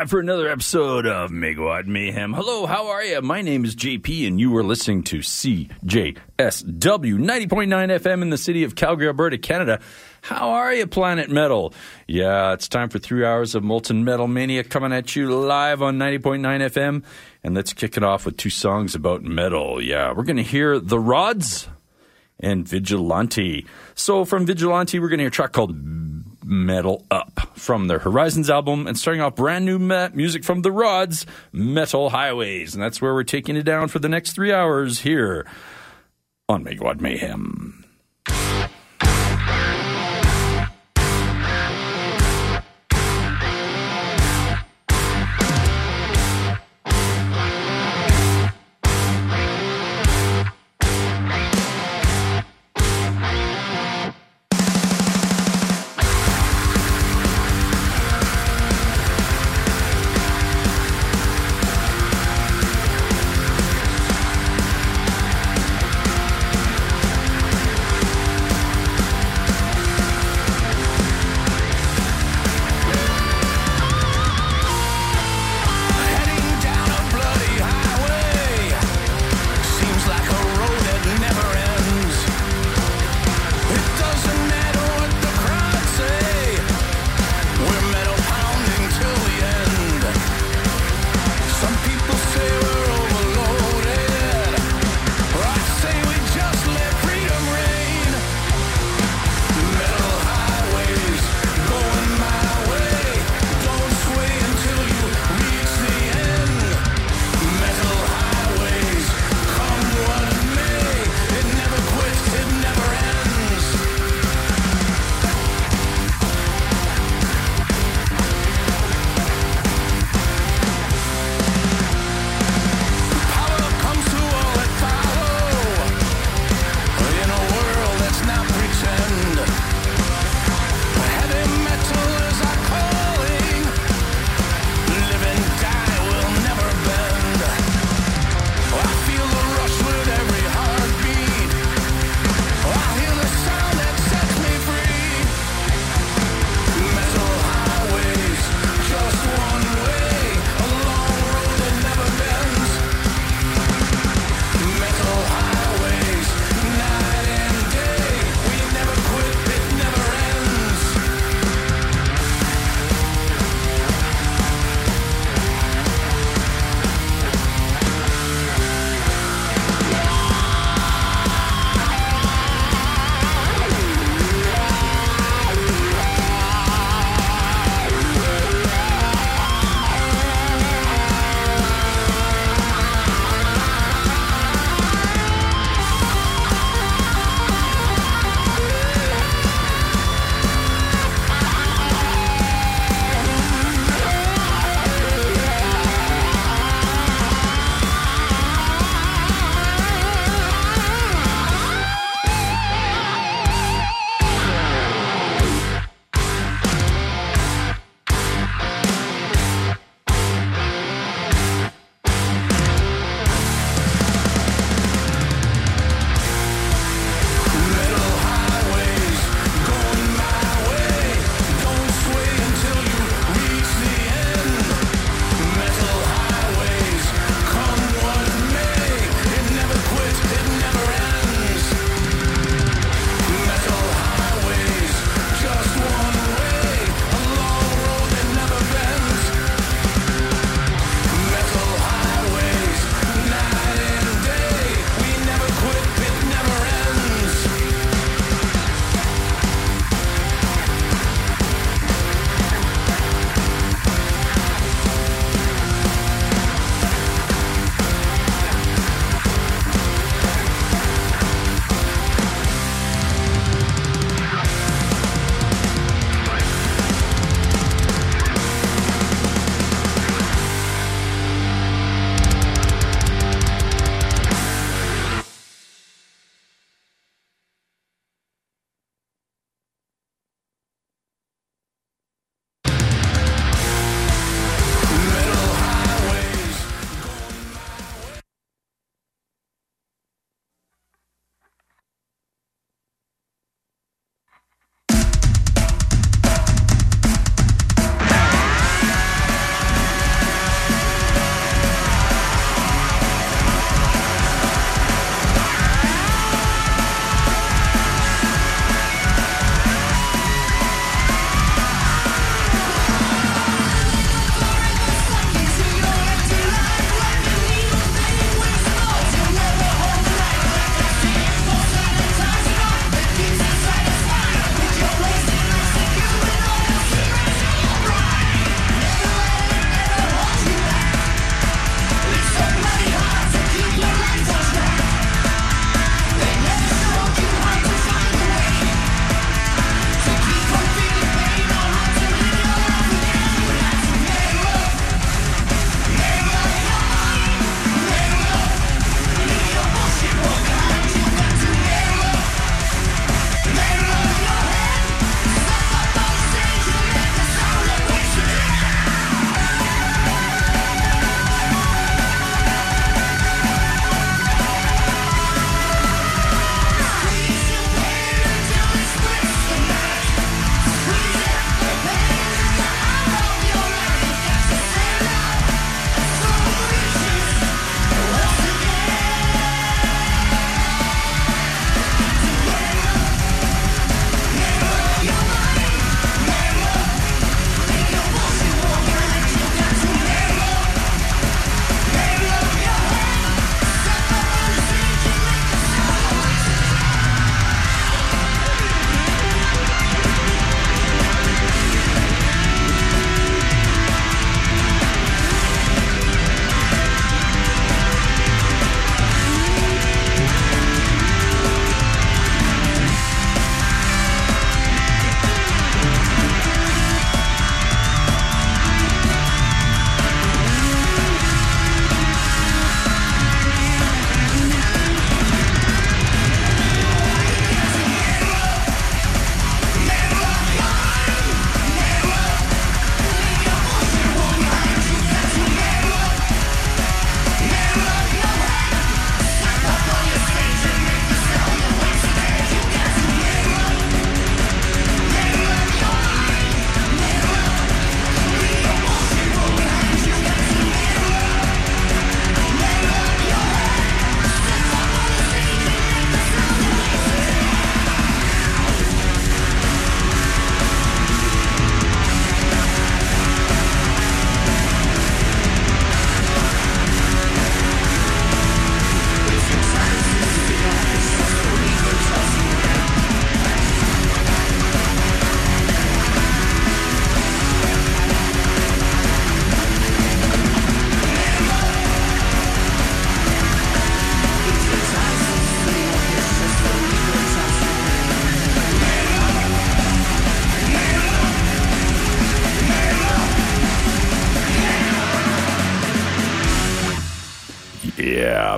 time for another episode of Megawatt Mayhem. Hello, how are you? My name is JP, and you are listening to CJSW 90.9 FM in the city of Calgary, Alberta, Canada. How are you, Planet Metal? Yeah, it's time for three hours of Molten Metal Mania coming at you live on 90.9 FM. And let's kick it off with two songs about metal. Yeah, we're going to hear The Rods and Vigilante. So from Vigilante, we're going to hear a track called Metal Up from their Horizons album, and starting off brand new music from The Rods, Metal Highways. And that's where we're taking it down for the next three hours here on Megawatt Mayhem.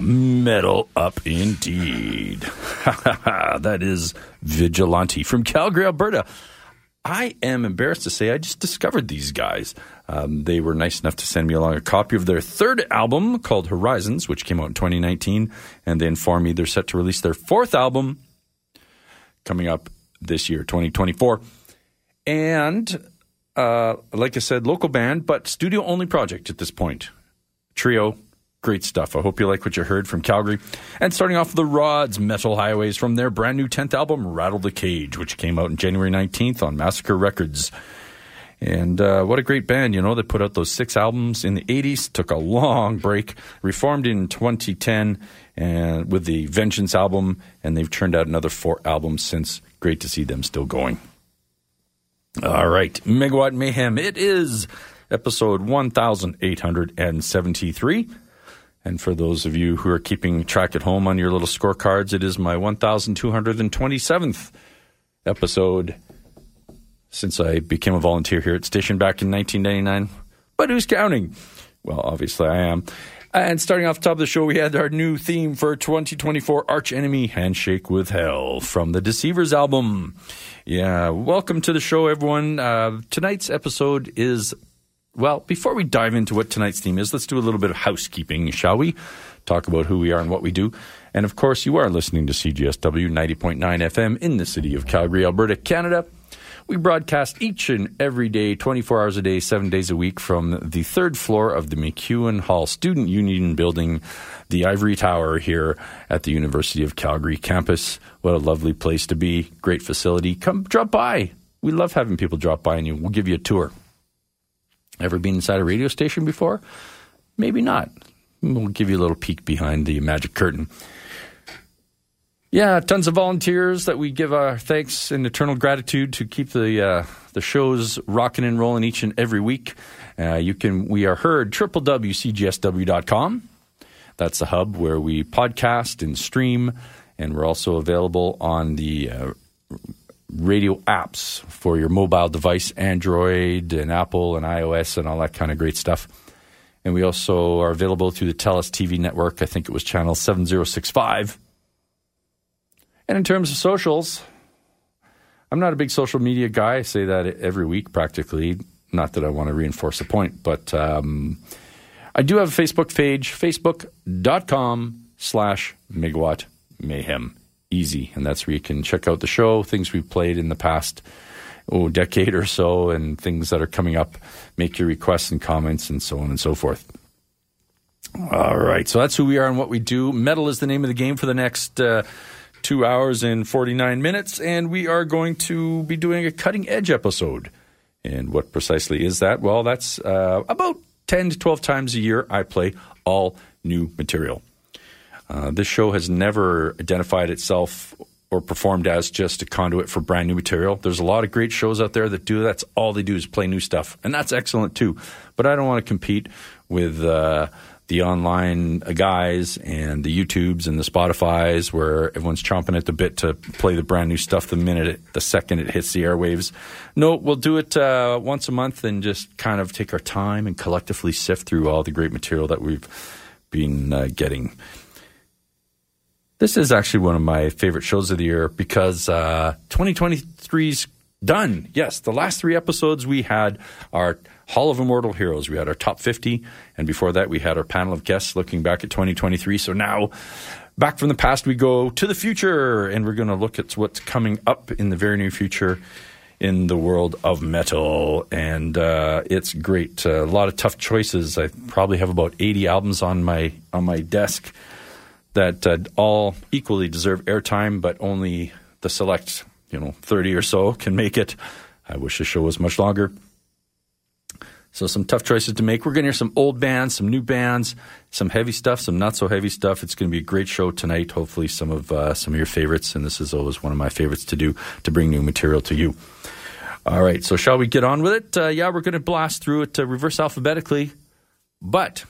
Metal up indeed. that is Vigilante from Calgary, Alberta. I am embarrassed to say I just discovered these guys. Um, they were nice enough to send me along a copy of their third album called Horizons, which came out in 2019, and they informed me they're set to release their fourth album coming up this year, 2024. And uh, like I said, local band, but studio only project at this point. Trio, great stuff. I hope you like what you heard from Calgary. And starting off the Rods Metal Highways from their brand new 10th album, Rattle the Cage, which came out on January 19th on Massacre Records. And uh, what a great band, you know. They put out those six albums in the 80s, took a long break, reformed in 2010 and with the Vengeance album, and they've turned out another four albums since. Great to see them still going. All right, Megawatt Mayhem. It is episode 1873. And for those of you who are keeping track at home on your little scorecards, it is my 1227th episode since I became a volunteer here at Station back in 1999. But who's counting? Well, obviously I am. And starting off the top of the show, we had our new theme for 2024 Arch Enemy Handshake with Hell from the Deceivers album. Yeah, welcome to the show, everyone. Uh, tonight's episode is, well, before we dive into what tonight's theme is, let's do a little bit of housekeeping, shall we? Talk about who we are and what we do. And of course, you are listening to CJSW 90.9 FM in the city of Calgary, Alberta, Canada. We broadcast each and every day, 24 hours a day, seven days a week from the third floor of the MacEwan Hall Student Union Building, the Ivory Tower here at the University of Calgary campus. What a lovely place to be. Great facility. Come drop by. We love having people drop by and. We'll give you a tour. Ever been inside a radio station before? Maybe not. We'll give you a little peek behind the magic curtain. Yeah, tons of volunteers that we give our thanks and eternal gratitude to keep the uh, the shows rocking and rolling each and every week. Uh, you can we are heard www.cjsw.com. That's the hub where we podcast and stream, and we're also available on the uh, radio apps for your mobile device, Android and Apple and iOS and all that kind of great stuff. And we also are available through the TELUS TV network. I think it was channel 7065 and in terms of socials, I'm not a big social media guy. I say that every week practically. Not that I want to reinforce a point, but um, I do have a Facebook page, facebook.com slash megawatt mayhem. Easy. And that's where you can check out the show, things we've played in the past oh, decade or so, and things that are coming up. Make your requests and comments and so on and so forth. All right. So that's who we are and what we do. Metal is the name of the game for the next. Uh, two hours and 49 minutes, and we are going to be doing a cutting edge episode. And what precisely is that? Well, that's uh, about 10 to 12 times a year I play all new material. Uh, this show has never identified itself or performed as just a conduit for brand new material. There's a lot of great shows out there that do that's all they do is play new stuff, and that's excellent too. But I don't want to compete with uh, the online guys and the YouTubes and the Spotify's where everyone's chomping at the bit to play the brand new stuff the minute it, the second it hits the airwaves. No, we'll do it uh, once a month and just kind of take our time and collectively sift through all the great material that we've been uh, getting. This is actually one of my favorite shows of the year because uh, 2023's done. Yes, the last three episodes we had our Hall of Immortal Heroes. We had our top 50, and before that, we had our panel of guests looking back at 2023. So now, back from the past, we go to the future, and we're going to look at what's coming up in the very near future in the world of metal, and uh, it's great. Uh, a lot of tough choices. I probably have about 80 albums on my on my desk that uh, all equally deserve airtime, but only the select, you know, 30 or so can make it. I wish the show was much longer. So some tough choices to make. We're going to hear some old bands, some new bands, some heavy stuff, some not so heavy stuff. It's going to be a great show tonight. Hopefully, some of uh, some of your favorites, and this is always one of my favorites to do to bring new material to you. All right, so shall we get on with it? Uh, yeah, we're going to blast through it uh, reverse alphabetically, but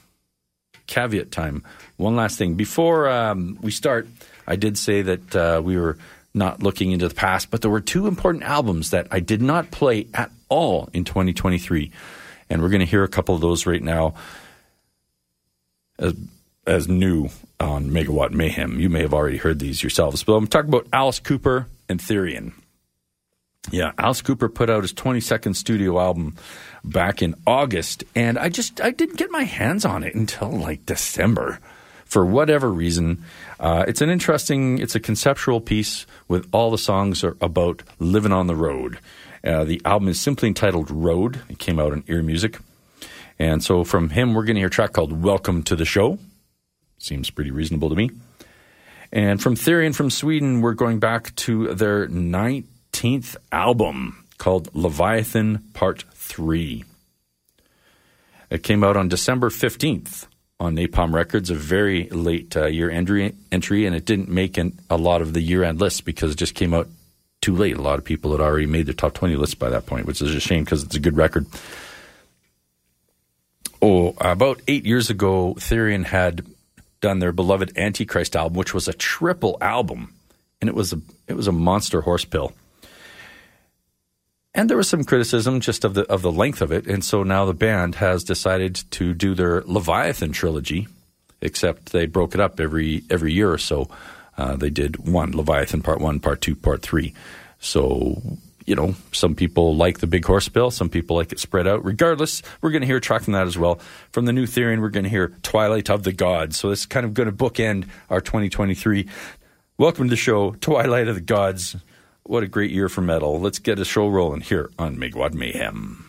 caveat time. One last thing before um, we start. I did say that uh, we were not looking into the past, but there were two important albums that I did not play at all in 2023 and we're going to hear a couple of those right now as, as new. on Megawatt Mayhem. You may have already heard these yourselves, but I'm talking about Alice Cooper and Therion. Yeah, Alice Cooper put out his 22nd studio album back in August, and I just I didn't get my hands on it until like December for whatever reason. Uh, it's an interesting, it's a conceptual piece with all the songs are about living on the road. Uh, the album is simply entitled Road. It came out on Ear Music. And so from him, we're going to hear a track called Welcome to the Show. Seems pretty reasonable to me. And from Therion from Sweden, we're going back to their 19th album called Leviathan Part 3. It came out on December 15th on Napalm Records, a very late uh, year entry, entry, and it didn't make an, a lot of the year end lists because it just came out too late. A lot of people had already made their top 20 lists by that point, which is a shame because it's a good record. Oh, about eight years ago, Therion had done their beloved Antichrist album, which was a triple album, and it was a it was a monster horse pill. And there was some criticism just of the of the length of it, and so now the band has decided to do their Leviathan trilogy, except they broke it up every every year or so. Uh, they did one Leviathan Part One, Part Two, Part Three. So you know, some people like the big horse bill, some people like it spread out. Regardless, we're going to hear a track from that as well. From the new Therion, we're going to hear Twilight of the Gods. So it's kind of going to bookend our 2023. Welcome to the show, Twilight of the Gods. What a great year for metal. Let's get a show rolling here on Megawatt Mayhem.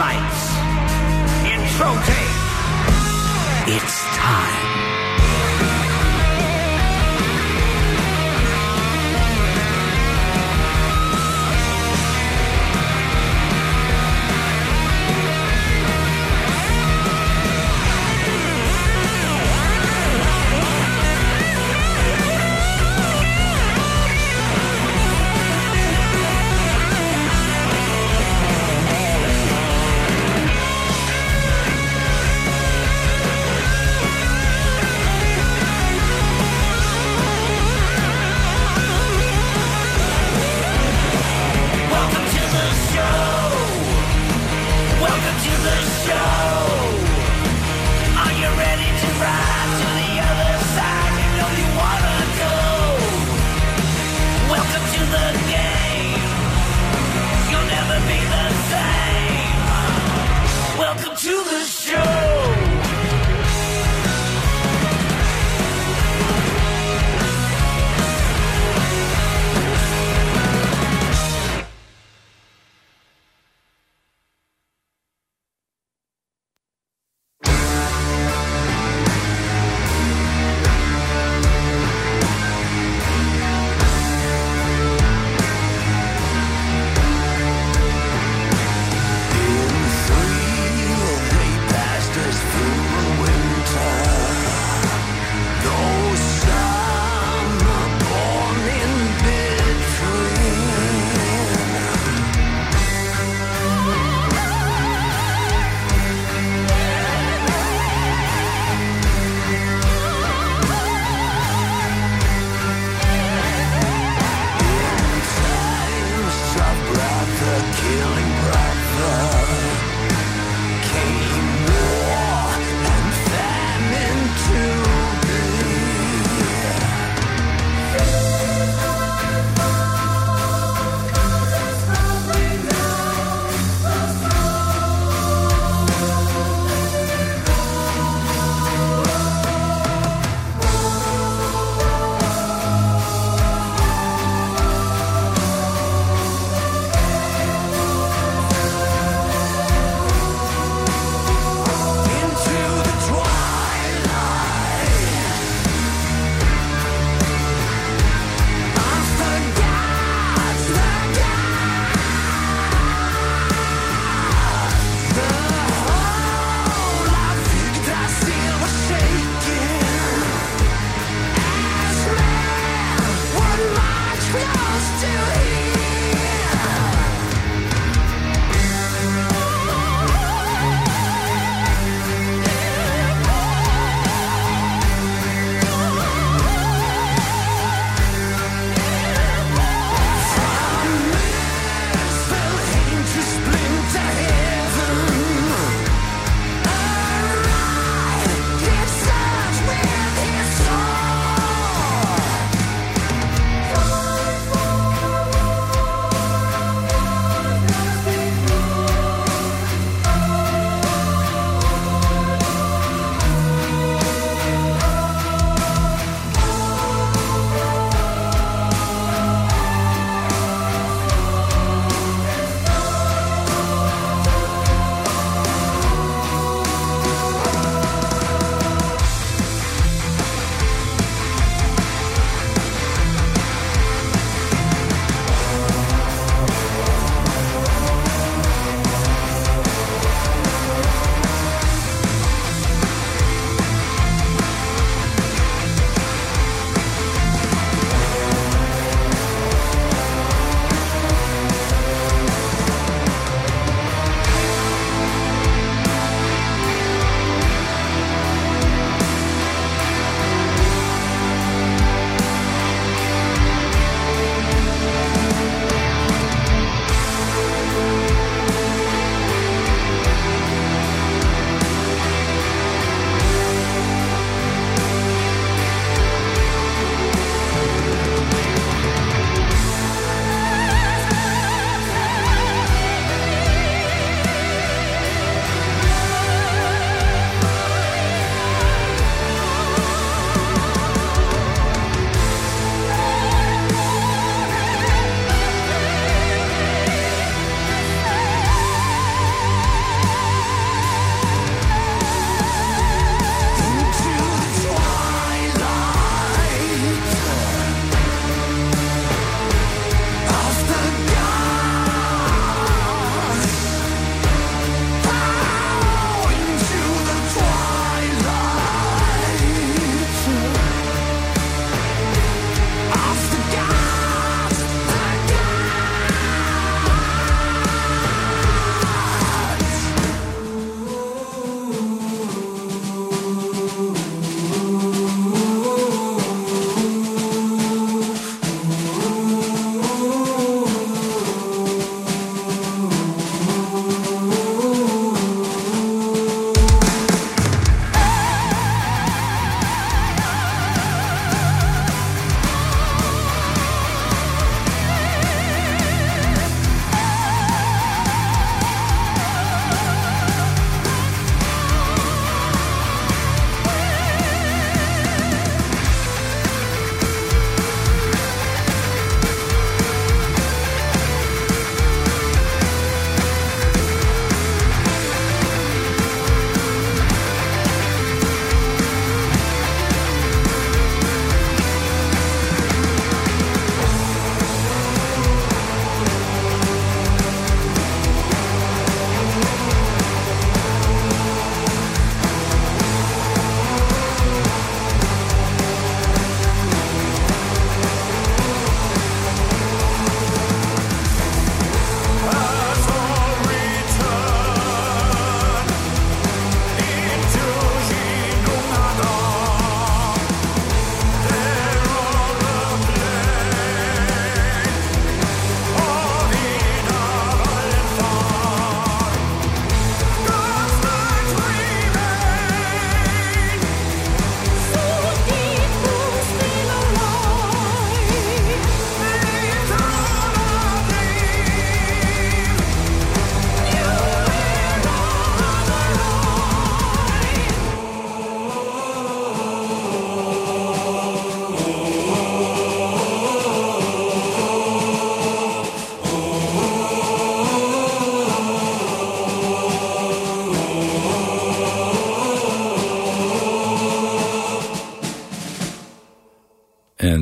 lights in protest.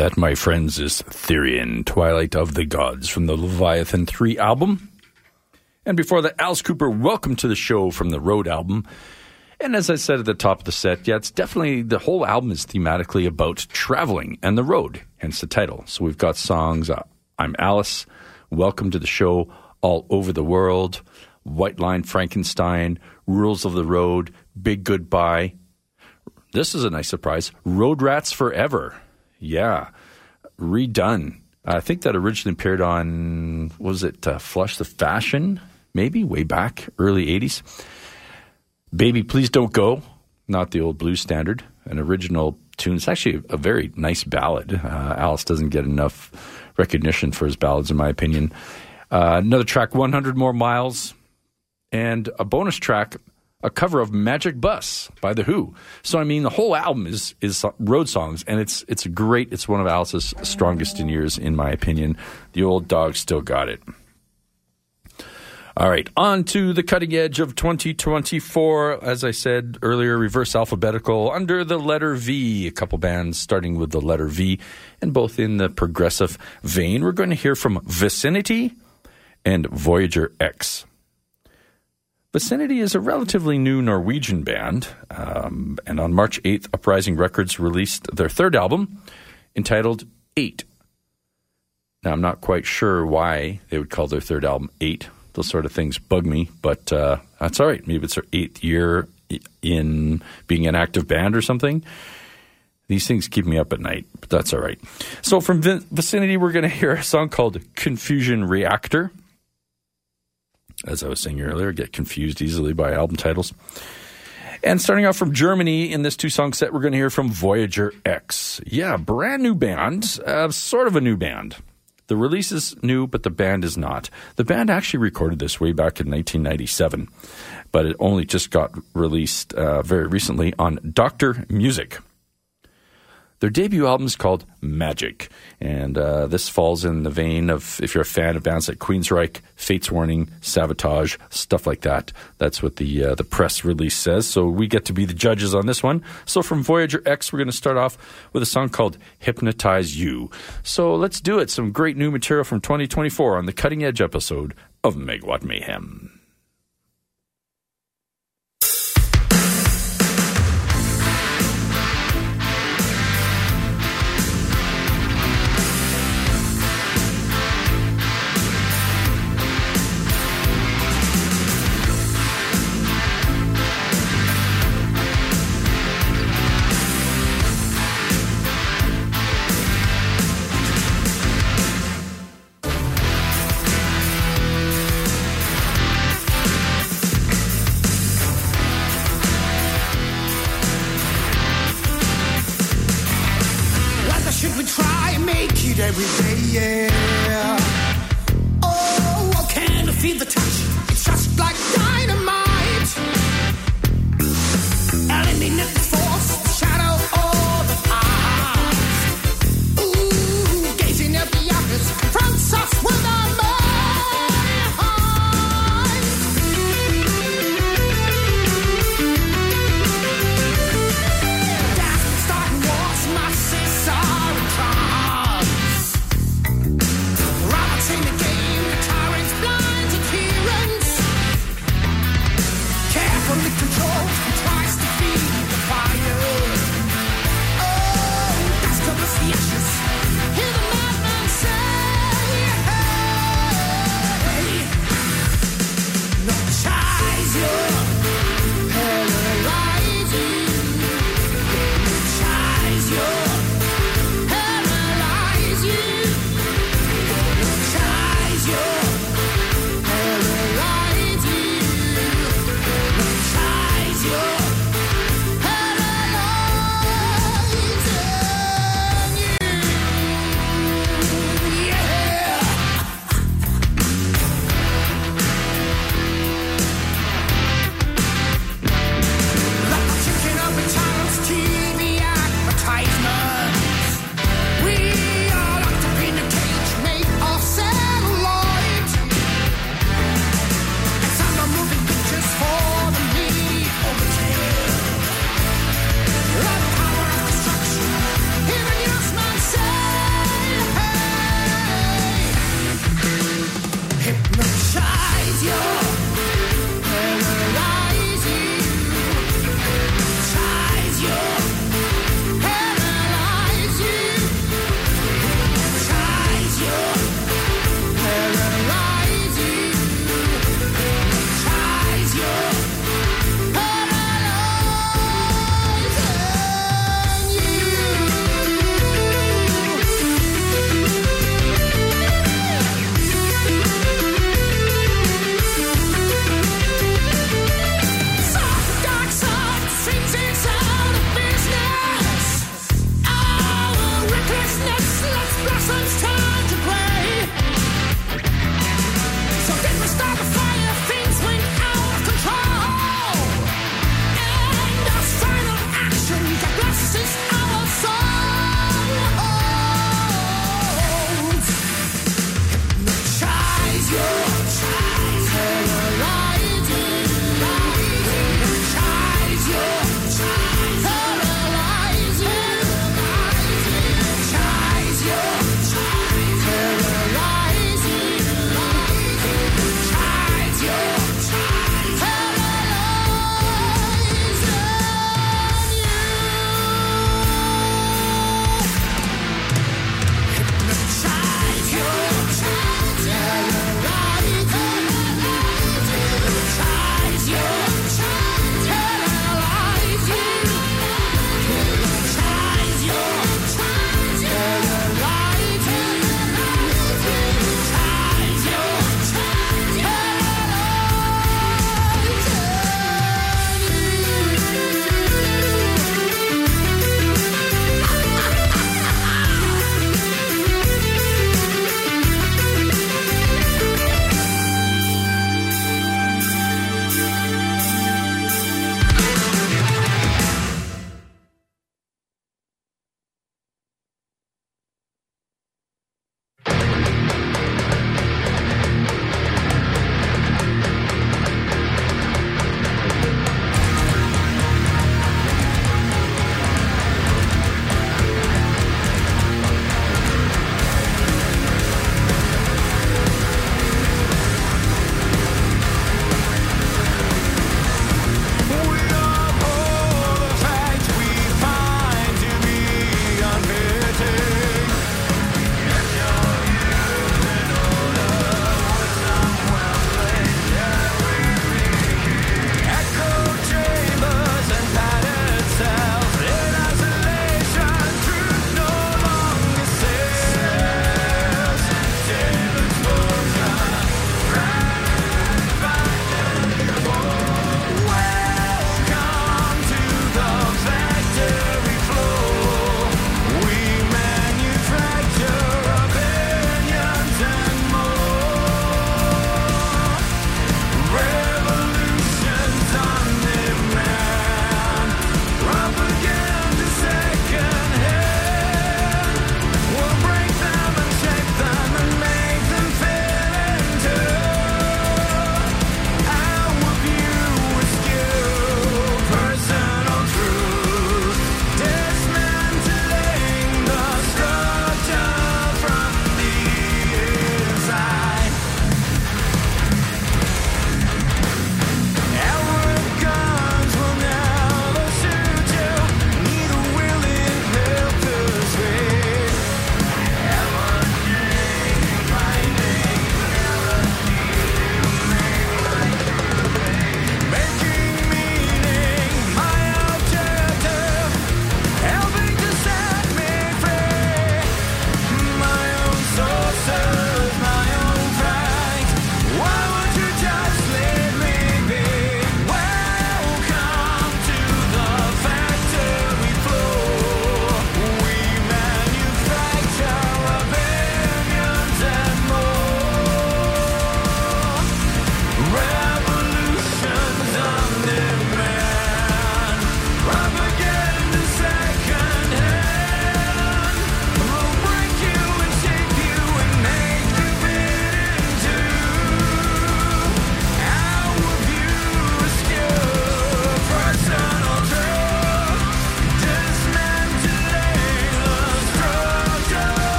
That, my friends, is Therion, Twilight of the Gods from the Leviathan 3 album. And before that, Alice Cooper, welcome to the show from the Road album. And as I said at the top of the set, yeah, it's definitely the whole album is thematically about traveling and the road, hence the title. So we've got songs uh, I'm Alice, Welcome to the Show, All Over the World, White Line Frankenstein, Rules of the Road, Big Goodbye. This is a nice surprise. Road Rats Forever. Yeah, redone. I think that originally appeared on, was it uh, Flush the Fashion? Maybe way back, early 80s. Baby Please Don't Go, not the old blues standard, an original tune. It's actually a very nice ballad. Uh, Alice doesn't get enough recognition for his ballads, in my opinion. Uh, another track, 100 More Miles, and a bonus track, a cover of Magic Bus by The Who. So I mean, the whole album is is road songs, and it's it's great. It's one of Alice's strongest in years, in my opinion. The old dog still got it. All right, on to the cutting edge of 2024. As I said earlier, reverse alphabetical under the letter V. A couple bands starting with the letter V, and both in the progressive vein. We're going to hear from Vicinity and Voyager X. Vicinity is a relatively new Norwegian band, um, and on March 8th, Uprising Records released their third album entitled Eight. Now, I'm not quite sure why they would call their third album Eight. Those sort of things bug me, but uh, that's all right. Maybe it's their eighth year in being an active band or something. These things keep me up at night, but that's all right. So, from Vicinity, we're going to hear a song called Confusion Reactor as I was saying earlier, get confused easily by album titles. And starting off from Germany in this two song set, we're going to hear from Voyager X. Yeah, brand new band, uh, sort of a new band. The release is new, but the band is not. The band actually recorded this way back in 1997, but it only just got released uh, very recently on Doctor Music. Their debut album is called Magic, and uh, this falls in the vein of if you're a fan of bands like Queensryche, Fates Warning, Savatage, stuff like that. That's what the uh, the press release says. So we get to be the judges on this one. So from Voyager X, we're going to start off with a song called "Hypnotize You." So let's do it. Some great new material from 2024 on the cutting edge episode of Megawatt Mayhem.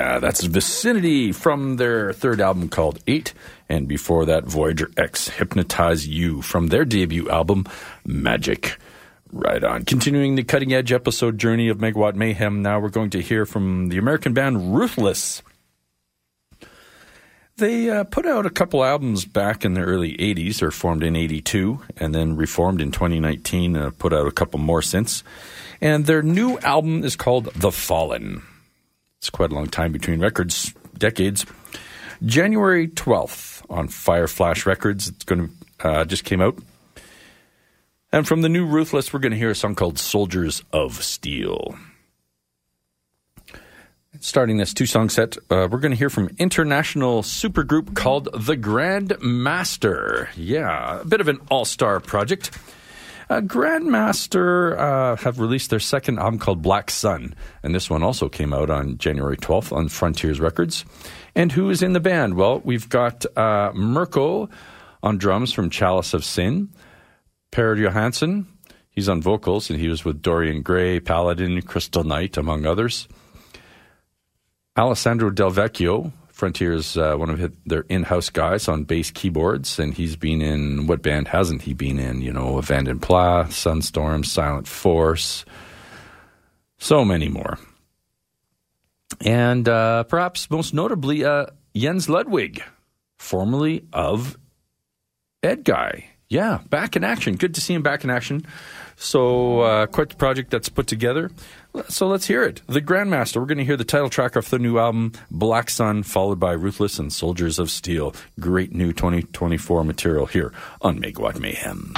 Yeah, that's Vicinity from their third album called Eight. And before that, Voyager X Hypnotize You from their debut album, Magic. Right on. Continuing the cutting edge episode journey of Megawatt Mayhem, now we're going to hear from the American band Ruthless. They uh, put out a couple albums back in the early 80s, or formed in 82, and then reformed in 2019, and uh, put out a couple more since. And their new album is called The Fallen. It's quite a long time between records, decades. January 12th on Fireflash Records. It's going to uh, just came out. And from the new Ruthless, we're going to hear a song called Soldiers of Steel. Starting this two song set, uh, we're going to hear from international supergroup called The Grandmaster. Yeah, a bit of an all star project. Uh, Grandmaster uh, have released their second album called Black Sun, and this one also came out on January 12th on Frontiers Records. And who is in the band? Well, we've got uh, Mirko on drums from Chalice of Sin, Per Johansson, he's on vocals, and he was with Dorian Gray, Paladin, Crystal Knight, among others. Alessandro Del Vecchio, Frontier's uh, one of their in-house guys on bass keyboards, and he's been in what band hasn't he been in? You know, Vanden Plas, Sunstorm, Silent Force, so many more, and uh, perhaps most notably uh, Jens Ludwig, formerly of Edguy. Yeah, back in action. Good to see him back in action. So, uh, quite the project that's put together. So let's hear it. The Grandmaster. We're going to hear the title track off the new album, Black Sun, followed by Ruthless and Soldiers of Steel. Great new 2024 material here on Megawatt Mayhem.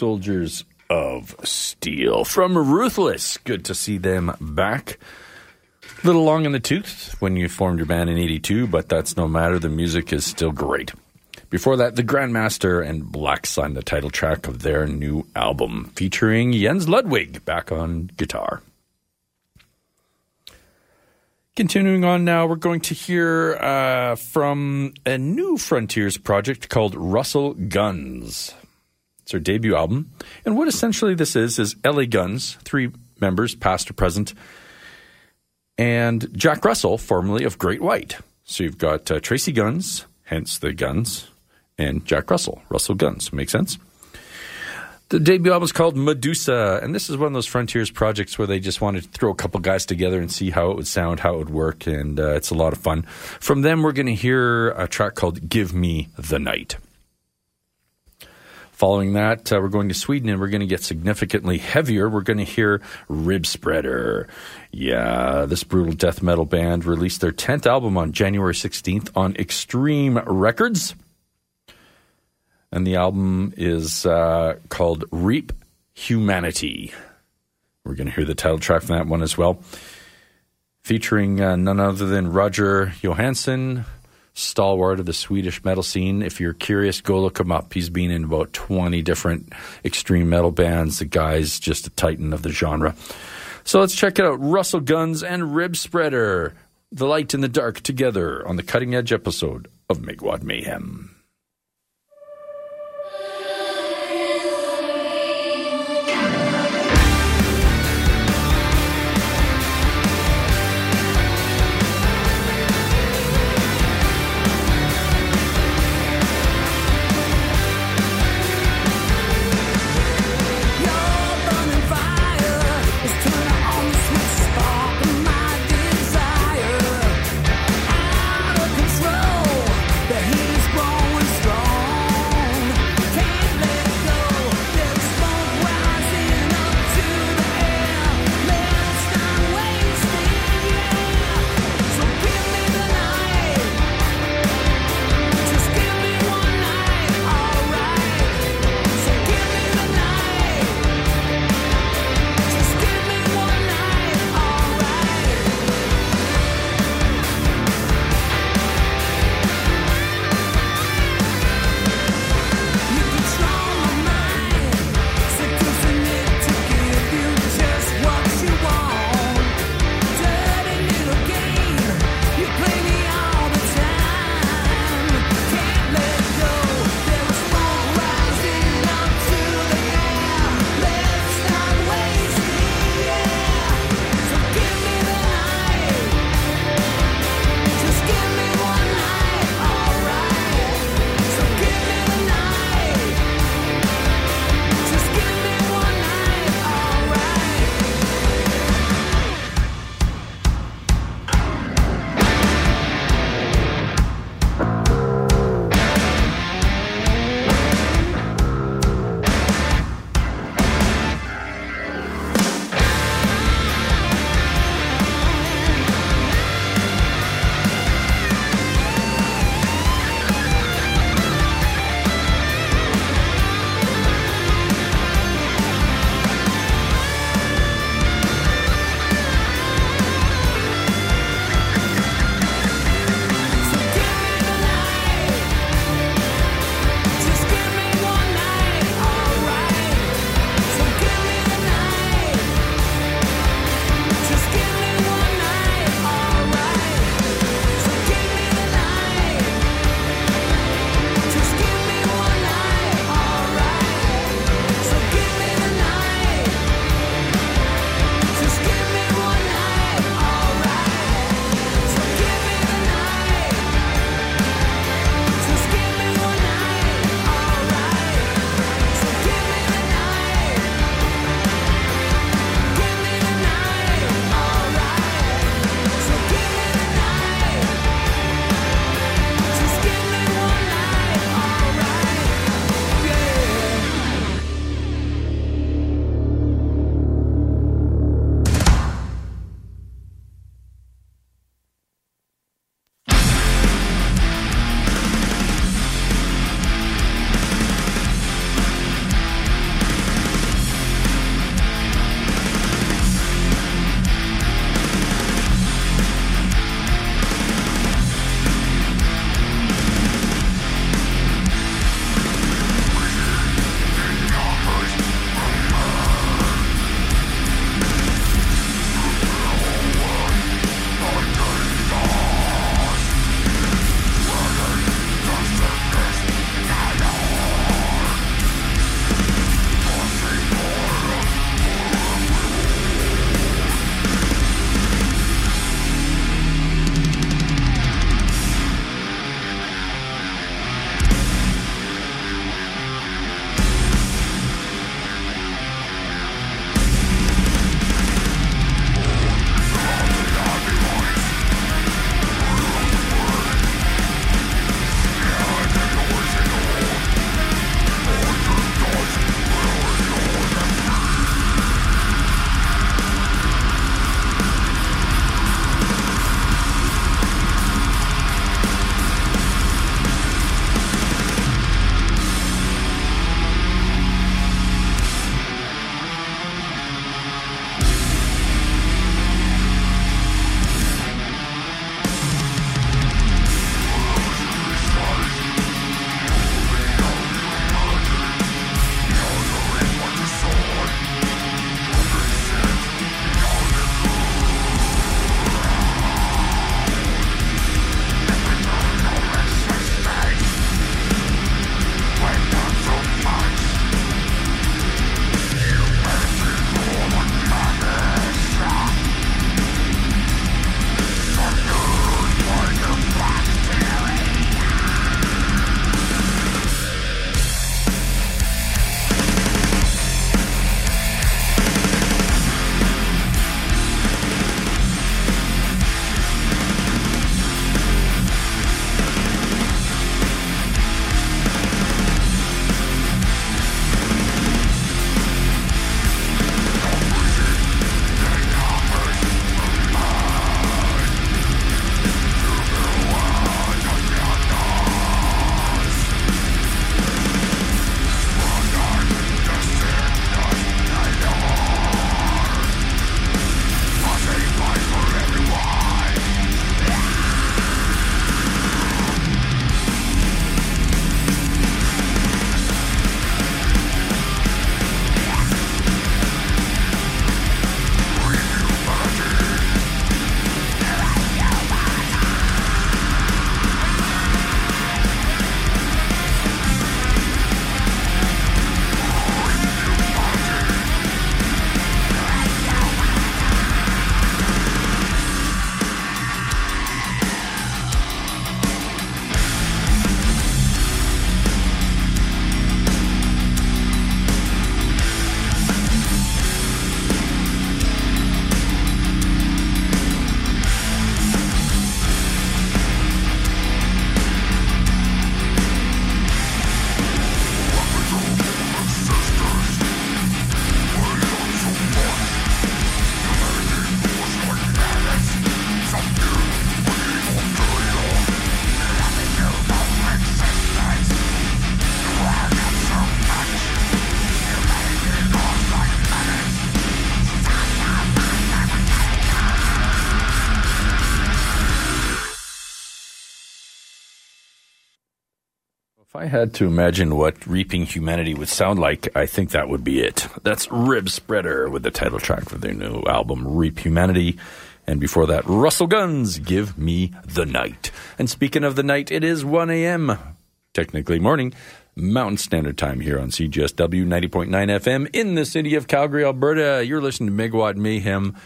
Soldiers of Steel from Ruthless. Good to see them back. A little long in the tooth when you formed your band in 82, but that's no matter. The music is still great. Before that, The Grandmaster and Black Sun, the title track of their new album, featuring Jens Ludwig back on guitar. Continuing on now, we're going to hear uh, from a new Frontiers project called Russell Guns. It's their debut album. And what essentially this is, is LA Guns, three members, past or present, and Jack Russell, formerly of Great White. So you've got uh, Tracii Guns, hence the Guns, and Jack Russell, Russell Guns. Make sense? The debut album is called Medusa, and this is one of those Frontiers projects where they just wanted to throw a couple guys together and see how it would sound, how it would work, and uh, it's a lot of fun. From them, we're going to hear a track called Give Me the Night. Following that, uh, we're going to Sweden and we're going to get significantly heavier. We're going to hear Ribspreader. Yeah, this brutal death metal band released their 10th album on January 16th on Extreme Records and the album is uh, called Reap Humanity. We're going to hear the title track from that one as well, featuring uh, none other than Roger Johansson, stalwart of the Swedish metal scene. If you're curious, go look him up. He's been in about 20 different extreme metal bands. The guy's just a titan of the genre. So let's check it out Russell Guns and Ribspreader, the light and the dark together on the cutting edge episode of Megawatt Mayhem. Had to imagine what reaping humanity would sound like, I think that would be it. That's Ribspreader with the title track for their new album, Reap Humanity. And before that, Russell Guns, Give Me the Night. And speaking of the night, it is 1 a.m., technically morning, Mountain Standard Time here on CJSW 90.9 FM in the city of Calgary, Alberta. You're listening to Megawatt Mayhem,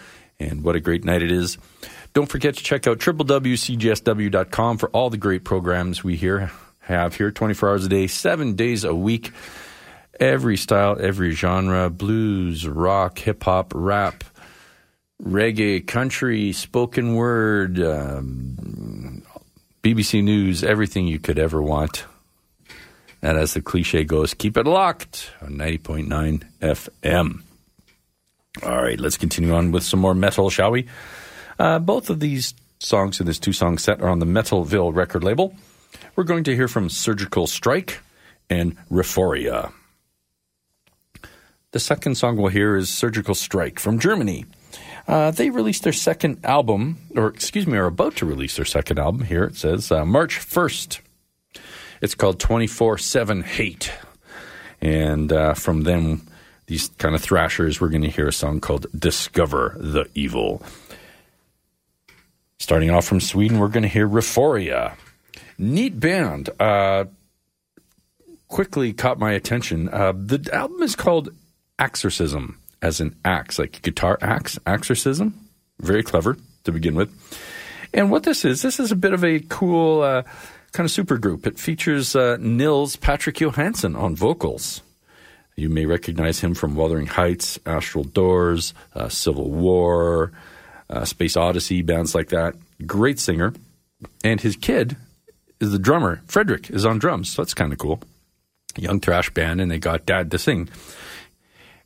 and what a great night it is. Don't forget to check out www.cjsw.com for all the great programs we here have here 24 hours a day, seven days a week. Every style, every genre blues, rock, hip hop, rap, reggae, country, spoken word, um, BBC News, everything you could ever want. And as the cliche goes, keep it locked on 90.9 FM. All right, let's continue on with some more metal, shall we? Uh, both of these songs in this two song set are on the Metalville record label. We're going to hear from Surgical Strike and Rifforia. The second song we'll hear is Surgical Strike from Germany. Uh, they released their second album, or excuse me, are about to release their second album. Here it says uh, March 1st. It's called 24 7 Hate. And uh, from them, these kind of thrashers, we're going to hear a song called Discover the Evil. Starting off from Sweden, we're going to hear Rifforia. Neat band. Uh, quickly caught my attention. Uh, the album is called Axorcism, as an axe, like guitar axe, Axorcism. Very clever to begin with. And what this is, this is a bit of a cool uh, kind of super group. It features uh, Nils Patrick Johansson on vocals. You may recognize him from Wuthering Heights, Astral Doors, uh, Civil War, uh, Space Odyssey, bands like that. Great singer. And his kid is the drummer. Frederick is on drums, so that's kind of cool. Young thrash band, and they got dad to sing.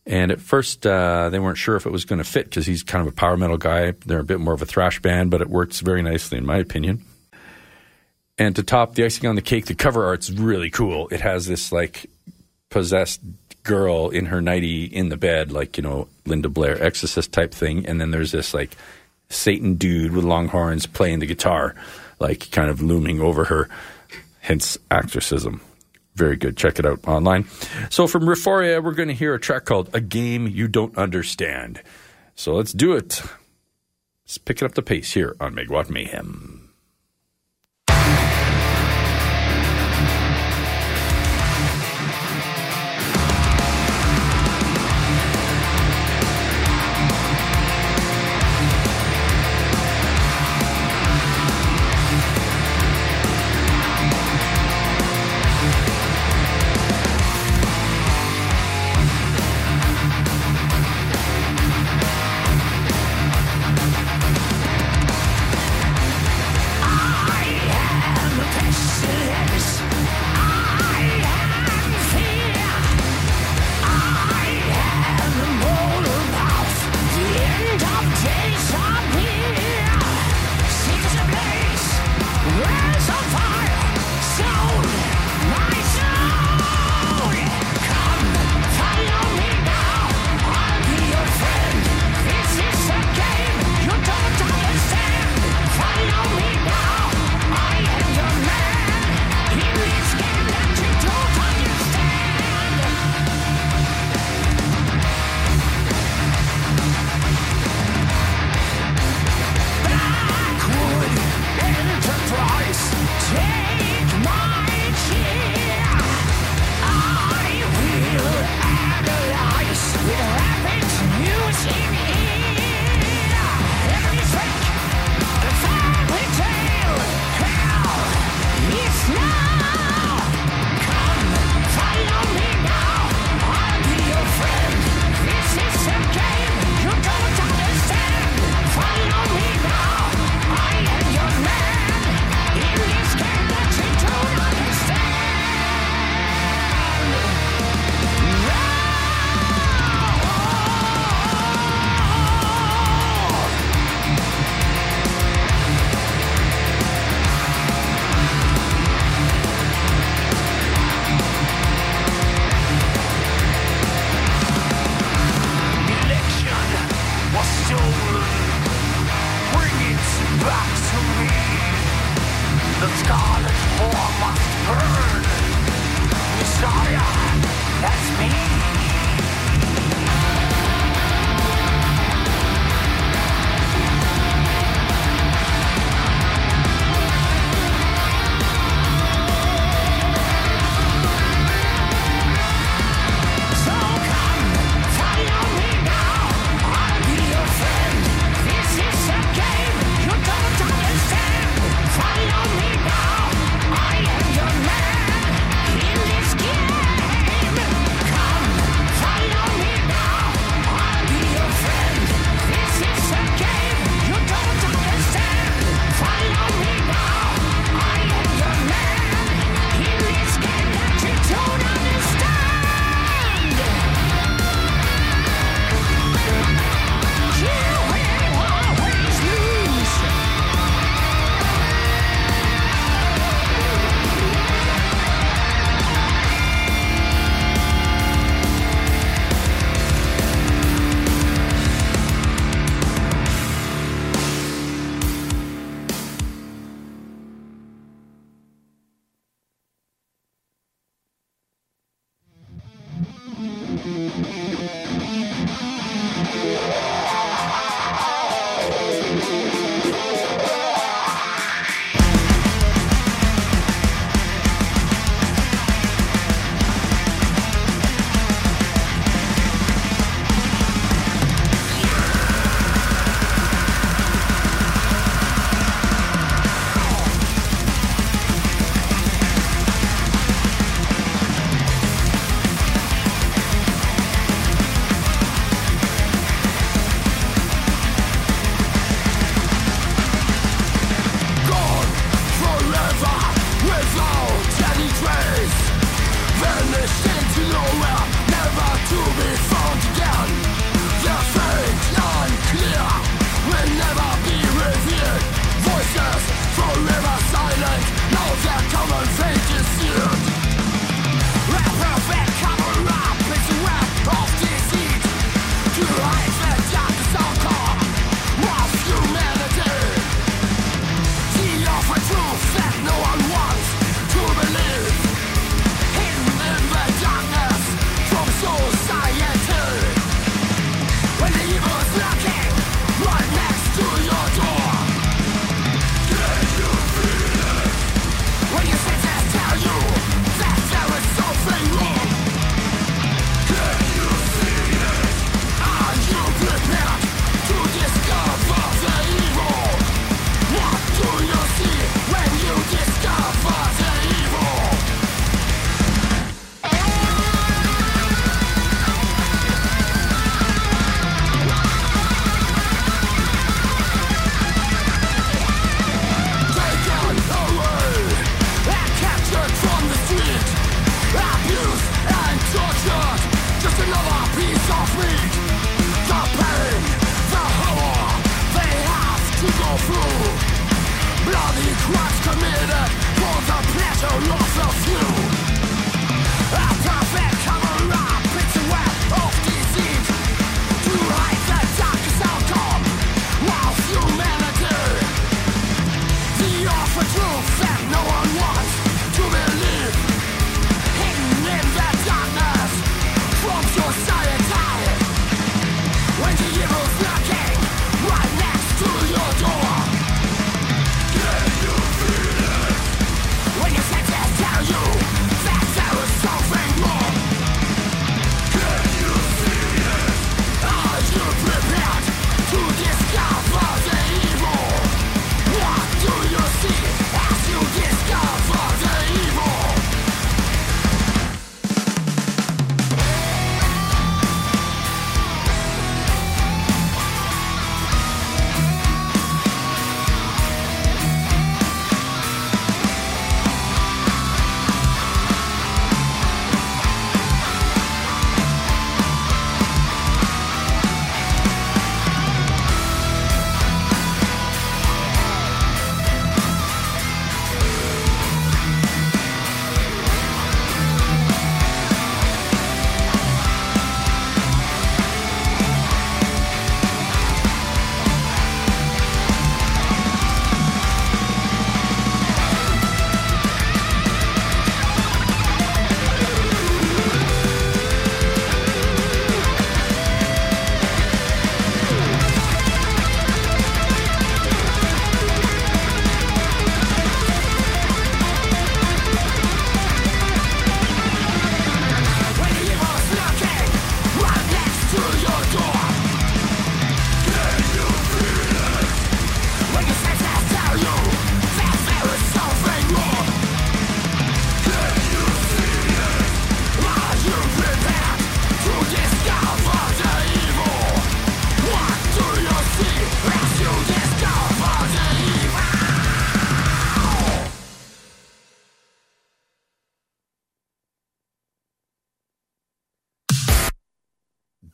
And at first, uh, they weren't sure if it was going to fit because he's kind of a power metal guy. They're a bit more of a thrash band, but it works very nicely, in my opinion. And to top the icing on the cake, the cover art's really cool. It has this like possessed girl in her nightie in the bed, like, you know, Linda Blair exorcist type thing. And then there's this like Satan dude with long horns playing the guitar, like kind of looming over her, hence exorcism. Very good. Check it out online. So from Rifforia, we're going to hear a track called A Game You Don't Understand. So let's do it. Let's pick it up the pace here on Megawatt Mayhem.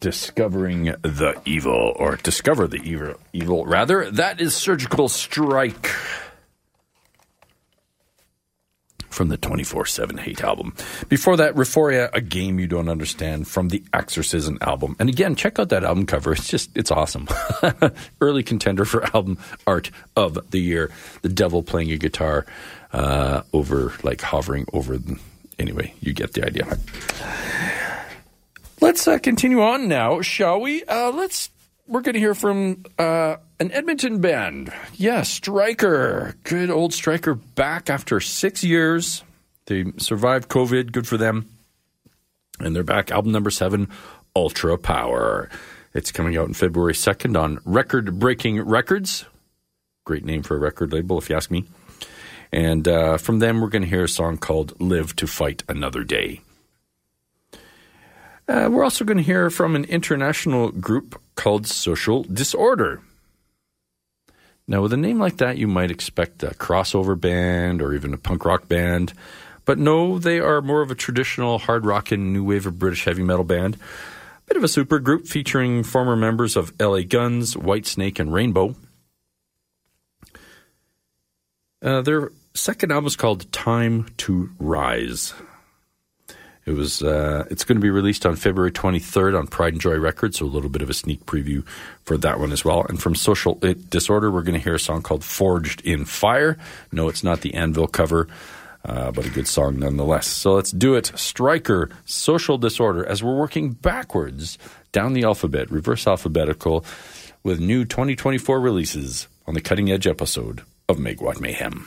Discovering the evil, or discover the evil, evil rather. That is Surgical Strike from the 24 7 Hate album. Before that, Rifforia, A Game You Don't Understand from the Axorcism album. And again, check out that album cover. It's just, it's awesome. Early contender for album art of the year. The devil playing a guitar uh, over, like hovering over. The, anyway, you get the idea. Let's uh, continue on now, shall we? Uh, let's. We're going to hear from uh, an Edmonton band. Yeah, Striker. Good old Striker back after six years. They survived COVID. Good for them. And they're back. Album number seven, Ultra Power. It's coming out on February 2nd on Record Breaking Records. Great name for a record label, if you ask me. And uh, from them, we're going to hear a song called Live to Fight Another Day. Uh, we're also going to hear from an international group called Social Disorder. Now, with a name like that, you might expect a crossover band or even a punk rock band. But no, they are more of a traditional hard rock and new wave of British heavy metal band. A bit of a super group featuring former members of LA Guns, Whitesnake, and Rainbow. Uh, their second album is called Time to Rise. It was. Uh, it's going to be released on February 23rd on Pride and Joy Records, so a little bit of a sneak preview for that one as well. And from Social Disorder, we're going to hear a song called "Forged in Fire." No, it's not the Anvil cover, uh, but a good song nonetheless. So let's do it. Striker, Social Disorder, as we're working backwards down the alphabet, reverse alphabetical, with new 2024 releases on the cutting edge episode of Megawatt Mayhem.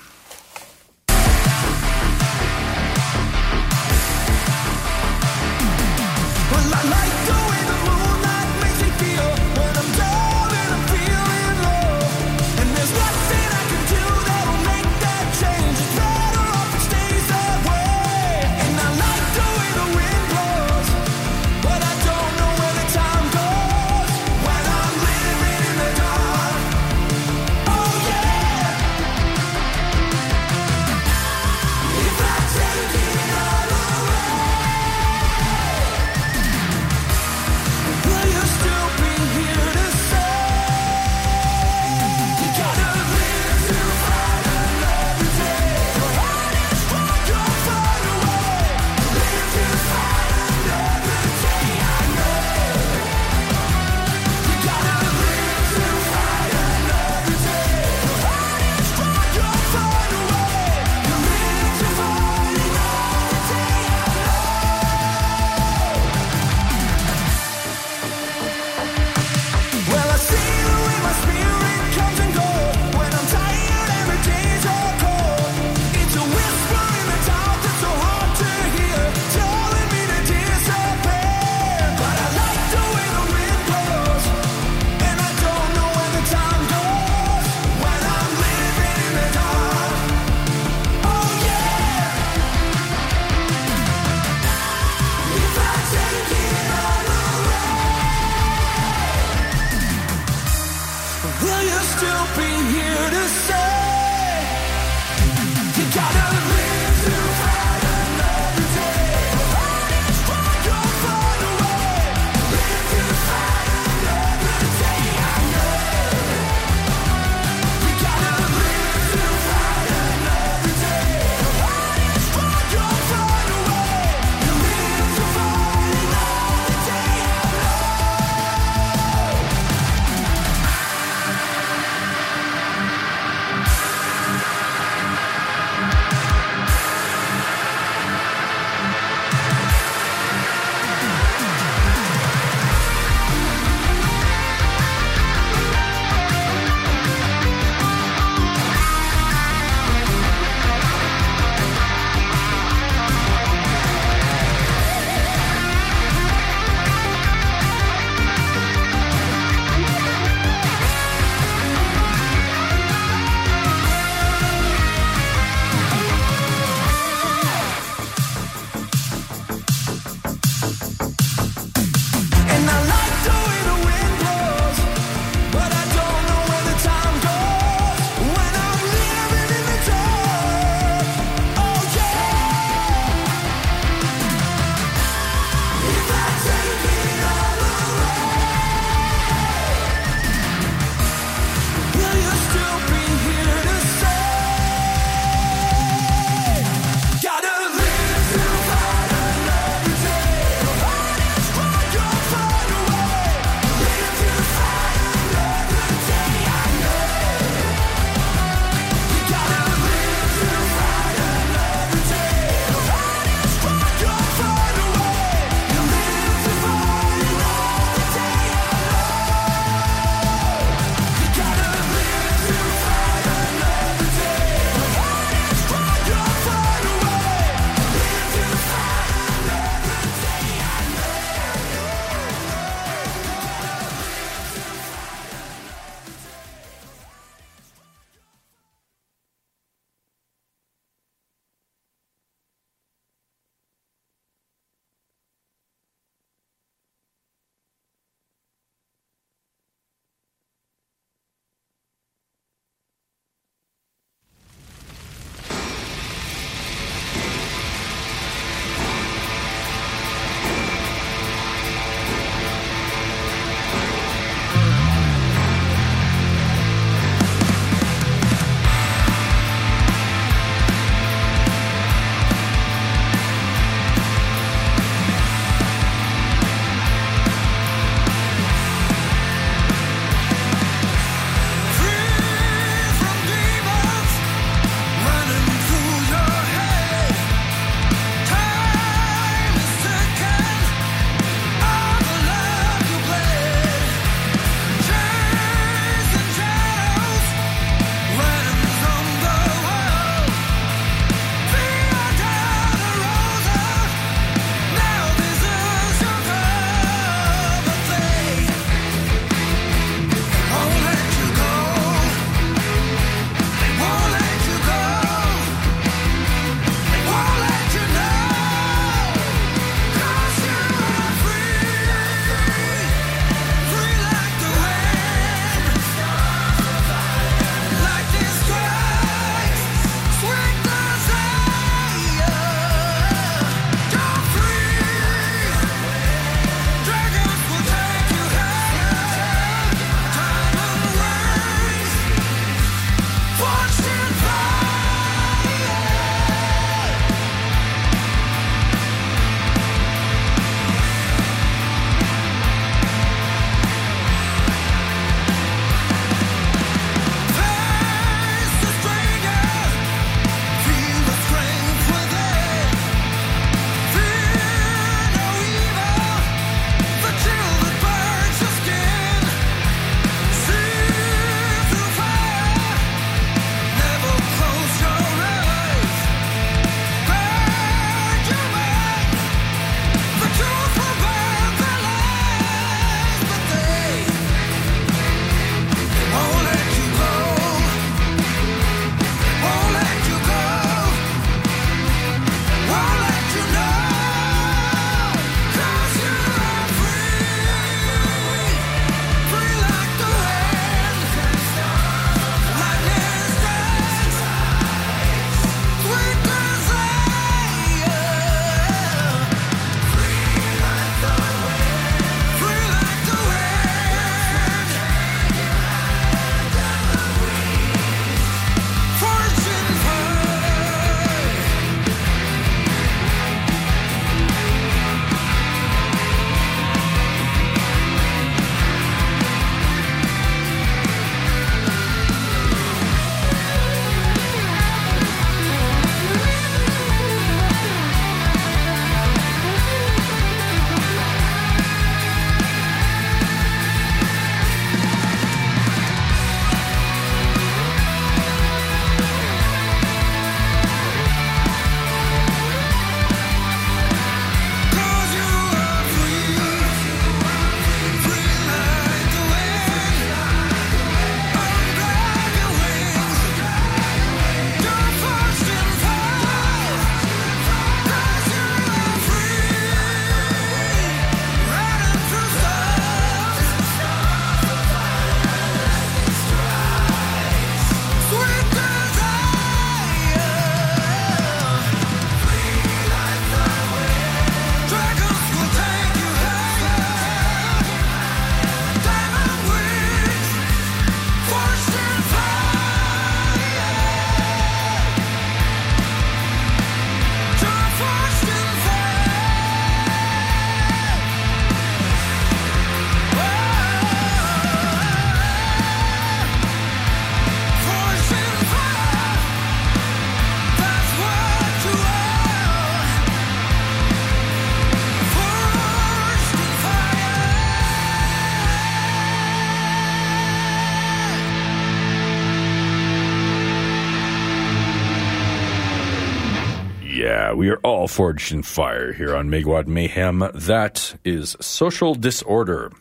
We are all forged in fire here on Megawatt Mayhem. That is Social Disorder,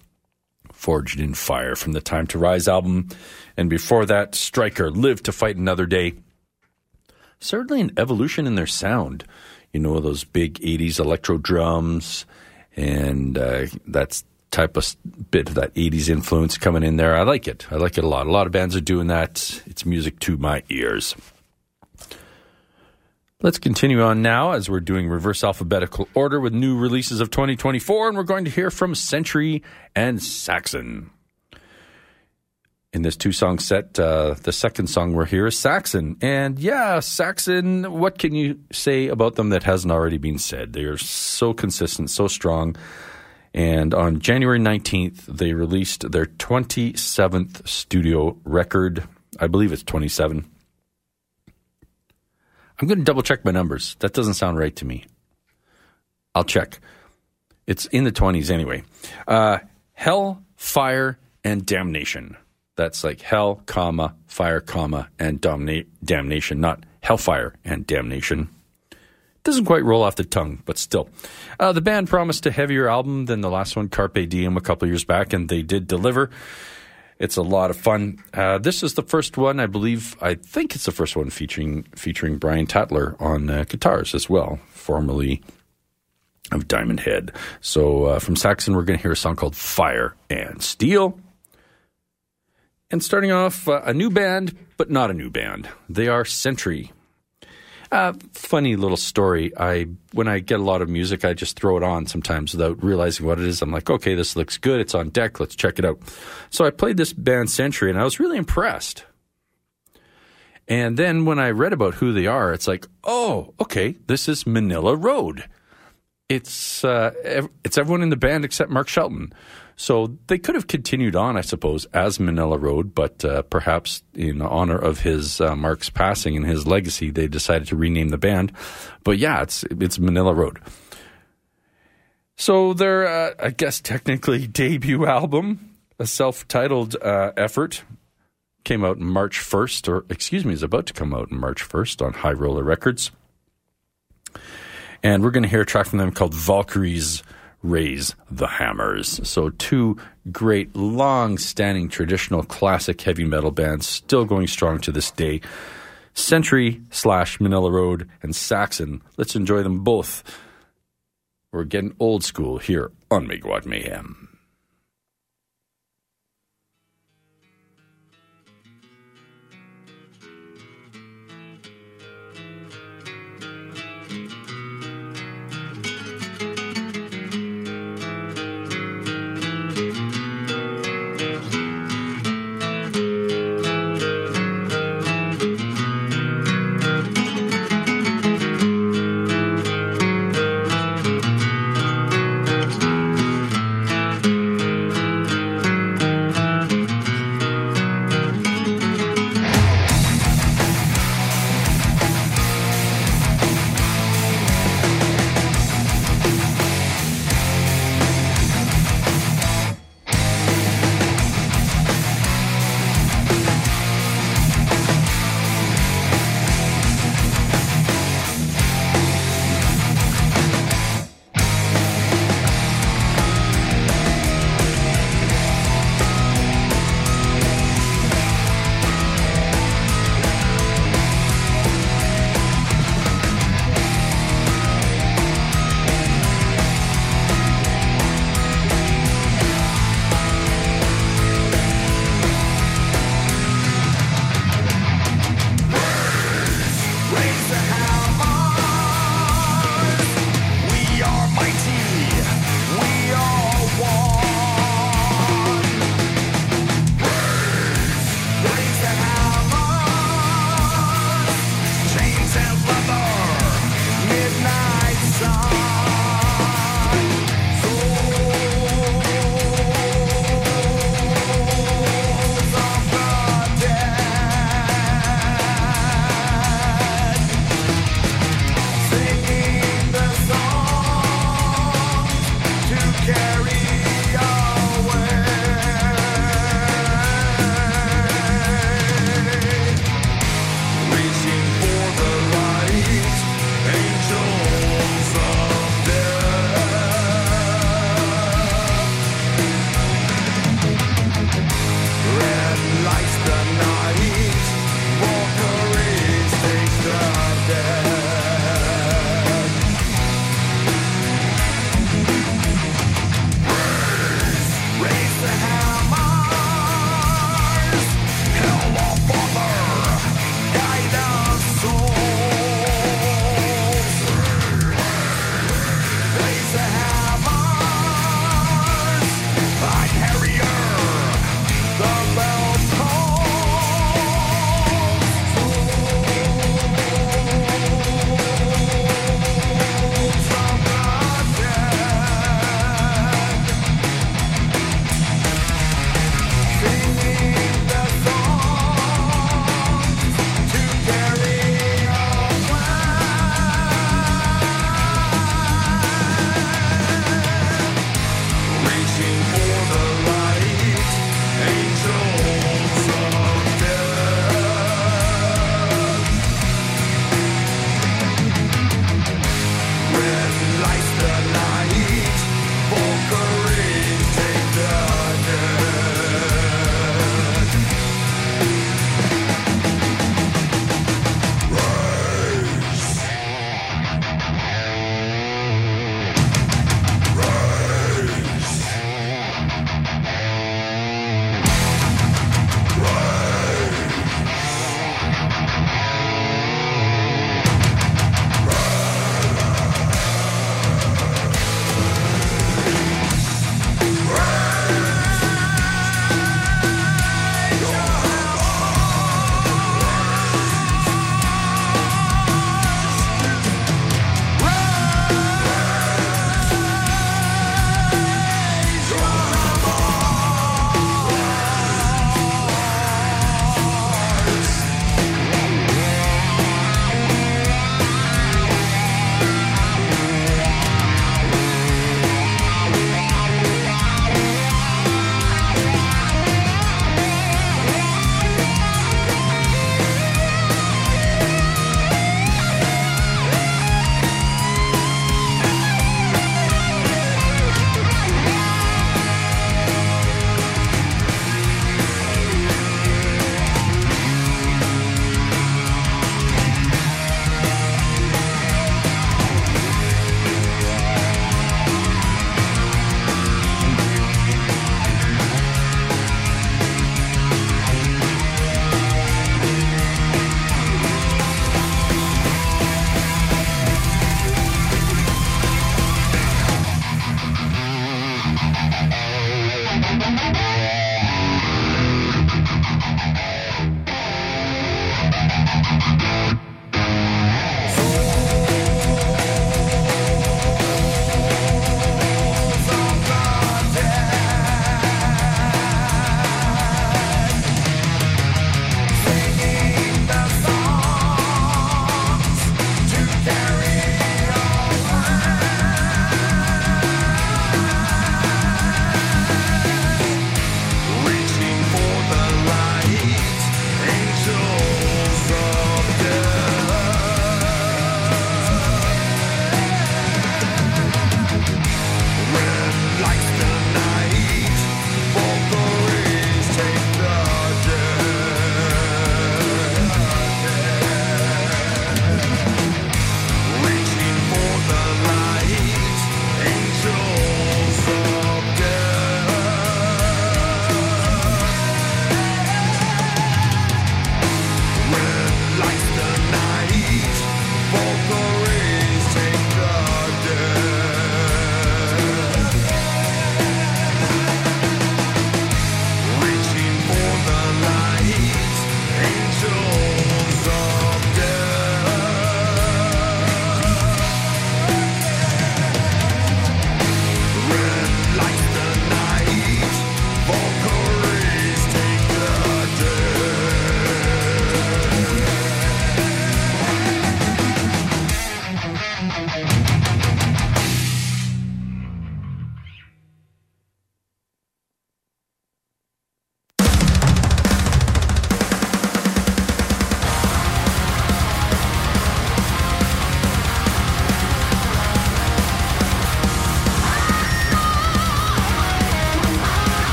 Forged in Fire from the Time to Rise album. And before that, Striker, Live to Fight Another Day. Certainly an evolution in their sound. You know, those big 80s electro drums and uh, that's type of bit of that 80s influence coming in there. I like it. I like it a lot. A lot of bands are doing that. It's music to my ears. Let's continue on now as we're doing reverse alphabetical order with new releases of 2024, and we're going to hear from Sentry and Saxon. In this two song set, uh, the second song we're here is Saxon. And yeah, Saxon, what can you say about them that hasn't already been said? They are so consistent, so strong. And on January 19th, they released their 27th studio record. I believe it's 27 I'm going to double check my numbers. That doesn't sound right to me. I'll check. It's in the 20s anyway. Uh, hell, fire, and damnation. That's like hell, comma, fire, comma, and damna- damnation, not hellfire and damnation. Doesn't quite roll off the tongue, but still. Uh, the band promised a heavier album than the last one, Carpe Diem, a couple years back, and they did deliver. It's a lot of fun. Uh, this is the first one, I believe. I think it's the first one featuring featuring Brian Tatler on uh, guitars as well, formerly of Diamond Head. So uh, from Saxon, we're going to hear a song called "Fire and Steel." And starting off, uh, a new band, but not a new band. They are Sentry. Uh, funny little story. I when I get a lot of music, I just throw it on sometimes without realizing what it is. I'm like, okay, this looks good. It's on deck. Let's check it out. So I played this band Sentry, and I was really impressed. And then when I read about who they are, it's like, oh, okay, this is Manilla Road. It's uh, it's everyone in the band except Mark Shelton. So they could have continued on, I suppose, as Manilla Road, but uh, perhaps in honor of his uh, Mark's passing and his legacy, they decided to rename the band. But yeah, it's it's Manilla Road. So their, uh, I guess, technically debut album, a self-titled uh, effort, came out March 1st, or excuse me, is about to come out March 1st on High Roller Records. And we're going to hear a track from them called Valkyries Raise the Hammers. So, two great, long standing traditional classic heavy metal bands still going strong to this day. Sentry slash Manilla Road and Saxon. Let's enjoy them both. We're getting old school here on Megawatt Mayhem.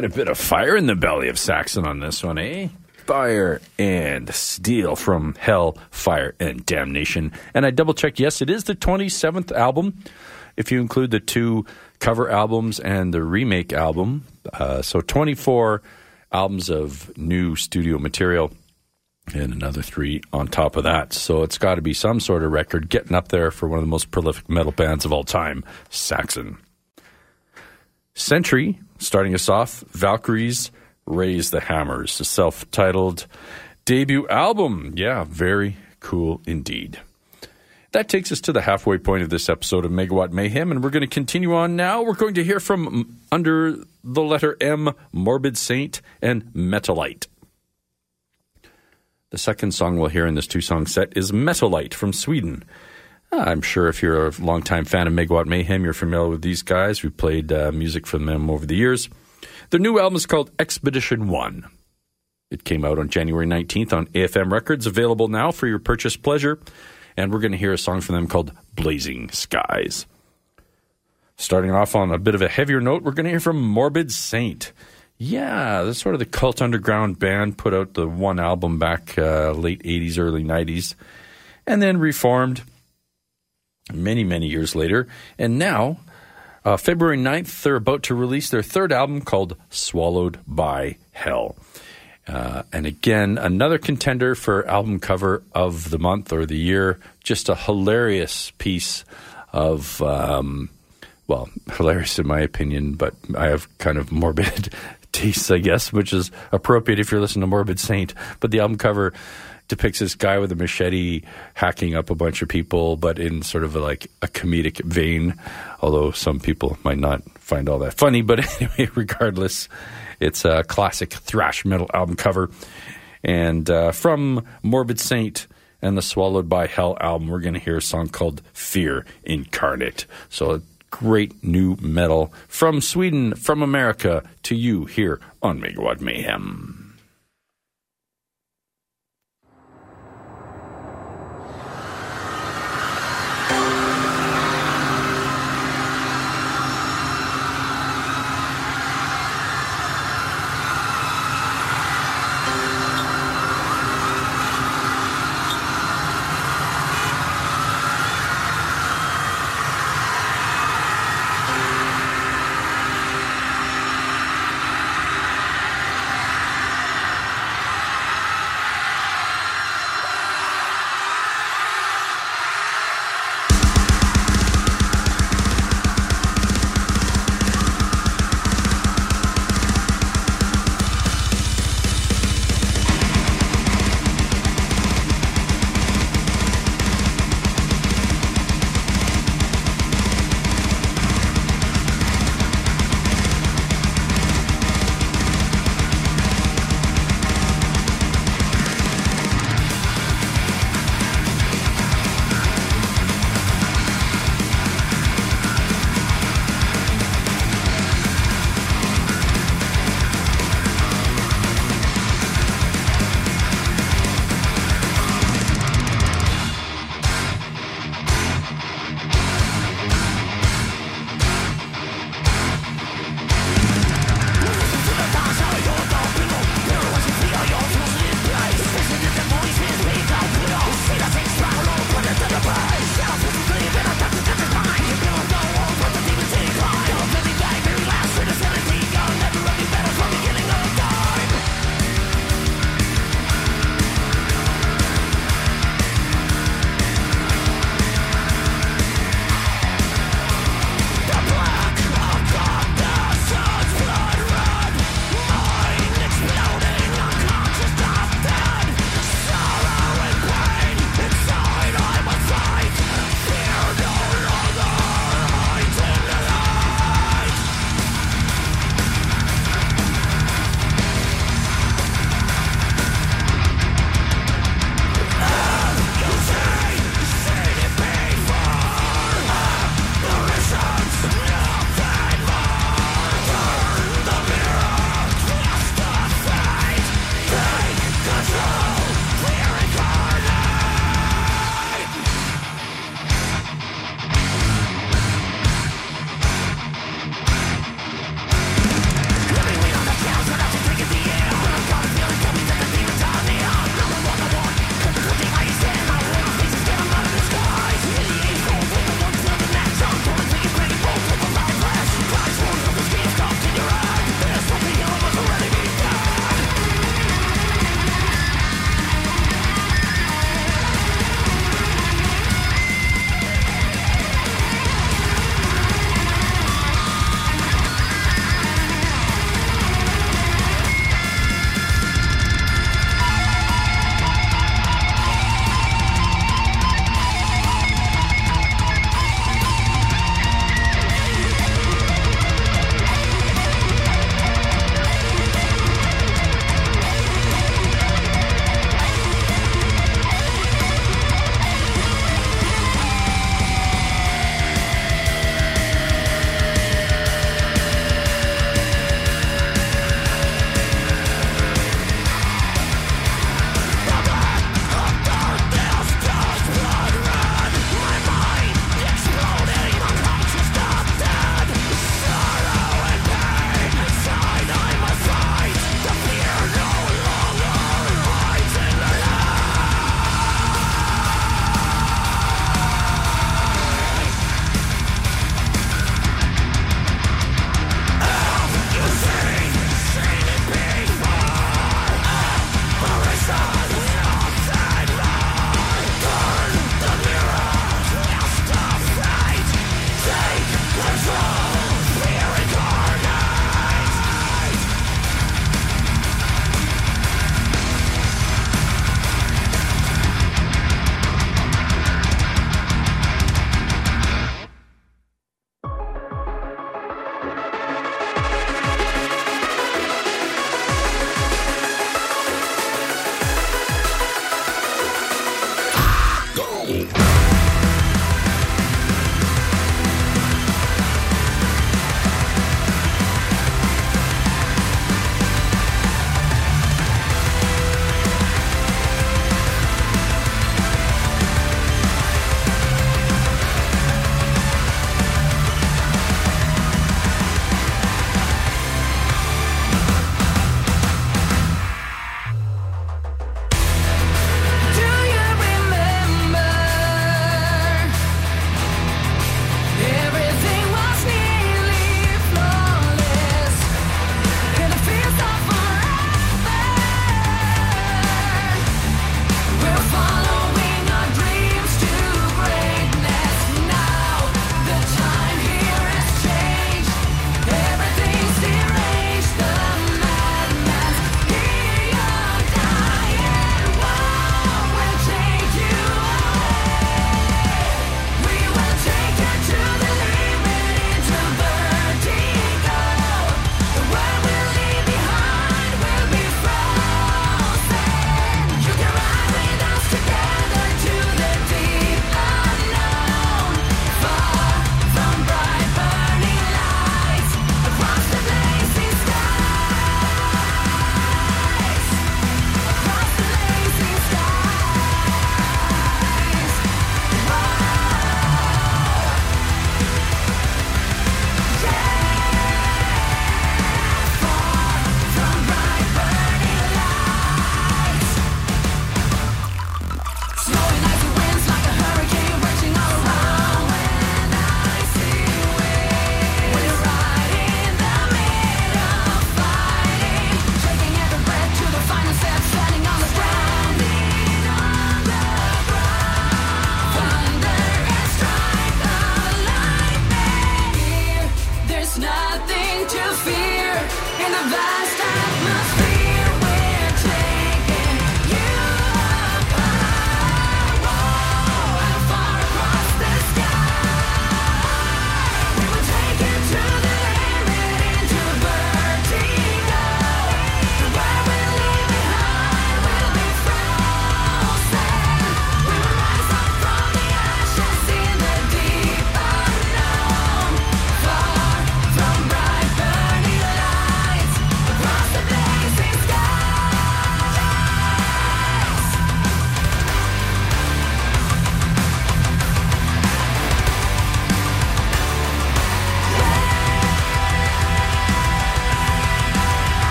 Quite a bit of fire in the belly of Saxon on this one, eh? Fire and Steel from Hell, Fire, and Damnation. And I double checked, yes, it is the 27th album, if you include the two cover albums and the remake album. Uh, so 24 albums of new studio material and another three on top of that. So it's got to be some sort of record getting up there for one of the most prolific metal bands of all time, Saxon. Sentry, starting us off, Valkyries Raise the Hammers, a self titled debut album. Yeah, very cool indeed. That takes us to the halfway point of this episode of Megawatt Mayhem, and we're going to continue on now. We're going to hear from under the letter M, Morbid Saint, and Metalite. The second song we'll hear in this two song set is Metalite from Sweden. I'm sure if you're a longtime fan of Megawatt Mayhem, you're familiar with these guys. We've played uh, music from them over the years. Their new album is called Expedition One. It came out on January 19th on AFM Records, available now for your purchase pleasure. And we're going to hear a song from them called Blazing Skies. Starting off on a bit of a heavier note, we're going to hear from Morbid Saint. Yeah, that's sort of the cult underground band. Put out the one album back uh, late 80s, early 90s, and then reformed many, many years later. And now, uh, February 9th, they're about to release their third album called Swallowed by Hell. Uh, and again, another contender for album cover of the month or the year. Just a hilarious piece of, um, well, hilarious in my opinion, but I have kind of morbid tastes, I guess, which is appropriate if you're listening to Morbid Saint. But the album cover depicts this guy with a machete hacking up a bunch of people, but in sort of a, like a comedic vein. Although some people might not find all that funny, but anyway, regardless, it's a classic thrash metal album cover. And uh, from Morbid Saint and the Swallowed by Hell album, we're going to hear a song called Fear Incarnate. So a great new metal from Sweden, from America to you here on Megawatt Mayhem.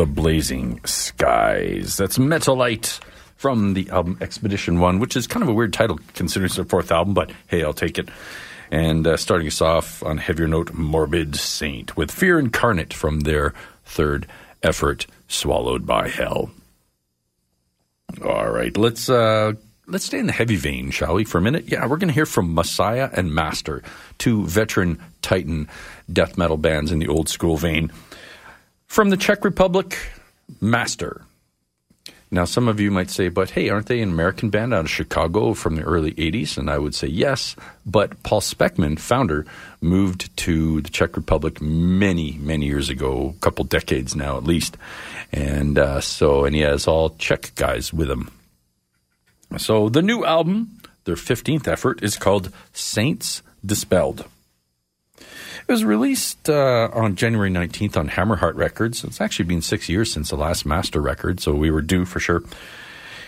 The Blazing Skies. That's Metalite from the album Expedition 1, which is kind of a weird title considering it's their fourth album, but hey, I'll take it. And uh, starting us off on a heavier note, Morbid Saint with Fear Incarnate from their third effort, Swallowed by Hell. All right, let's uh, let's stay in the heavy vein, shall we, for a minute? Yeah, we're going to hear from Messiah and Master, two veteran Titan death metal bands in the old school vein. From the Czech Republic, Master. Now, some of you might say, but hey, aren't they an American band out of Chicago from the early 80s? And I would say yes, but Paul Speckmann, founder, moved to the Czech Republic many, many years ago, a couple decades now at least. And uh, so, and he has all Czech guys with him. So the new album, their 15th effort, is called Saints Dispelled. It was released uh, on January 19th on Hammerheart Records. It's actually been six years since the last master record, so we were due for sure.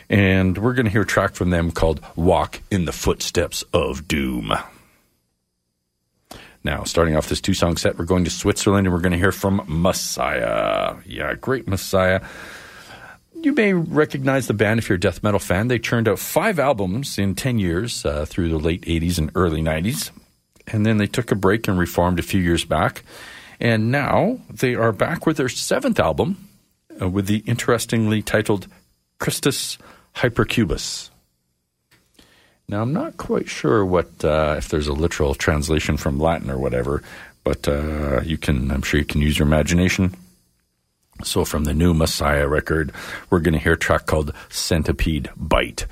And we're going to hear a track from them called Walk in the Footsteps of Doom. Now, starting off this two song set, we're going to Switzerland and we're going to hear from Messiah. Yeah, great Messiah. You may recognize the band if you're a death metal fan. They churned out five albums in 10 years uh, through the late 80s and early 90s. And then they took a break and reformed a few years back. And now they are back with their seventh album uh, with the interestingly titled Christus Hypercubus. Now, I'm not quite sure what uh, if there's a literal translation from Latin or whatever, but uh, you can. I'm sure you can use your imagination. So, from the new Messiah record, we're going to hear a track called Centipede Bite.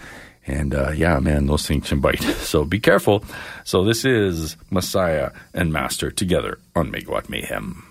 And uh, yeah, man, those things can bite. So be careful. So, this is Messiah and Master together on Megawatt Mayhem.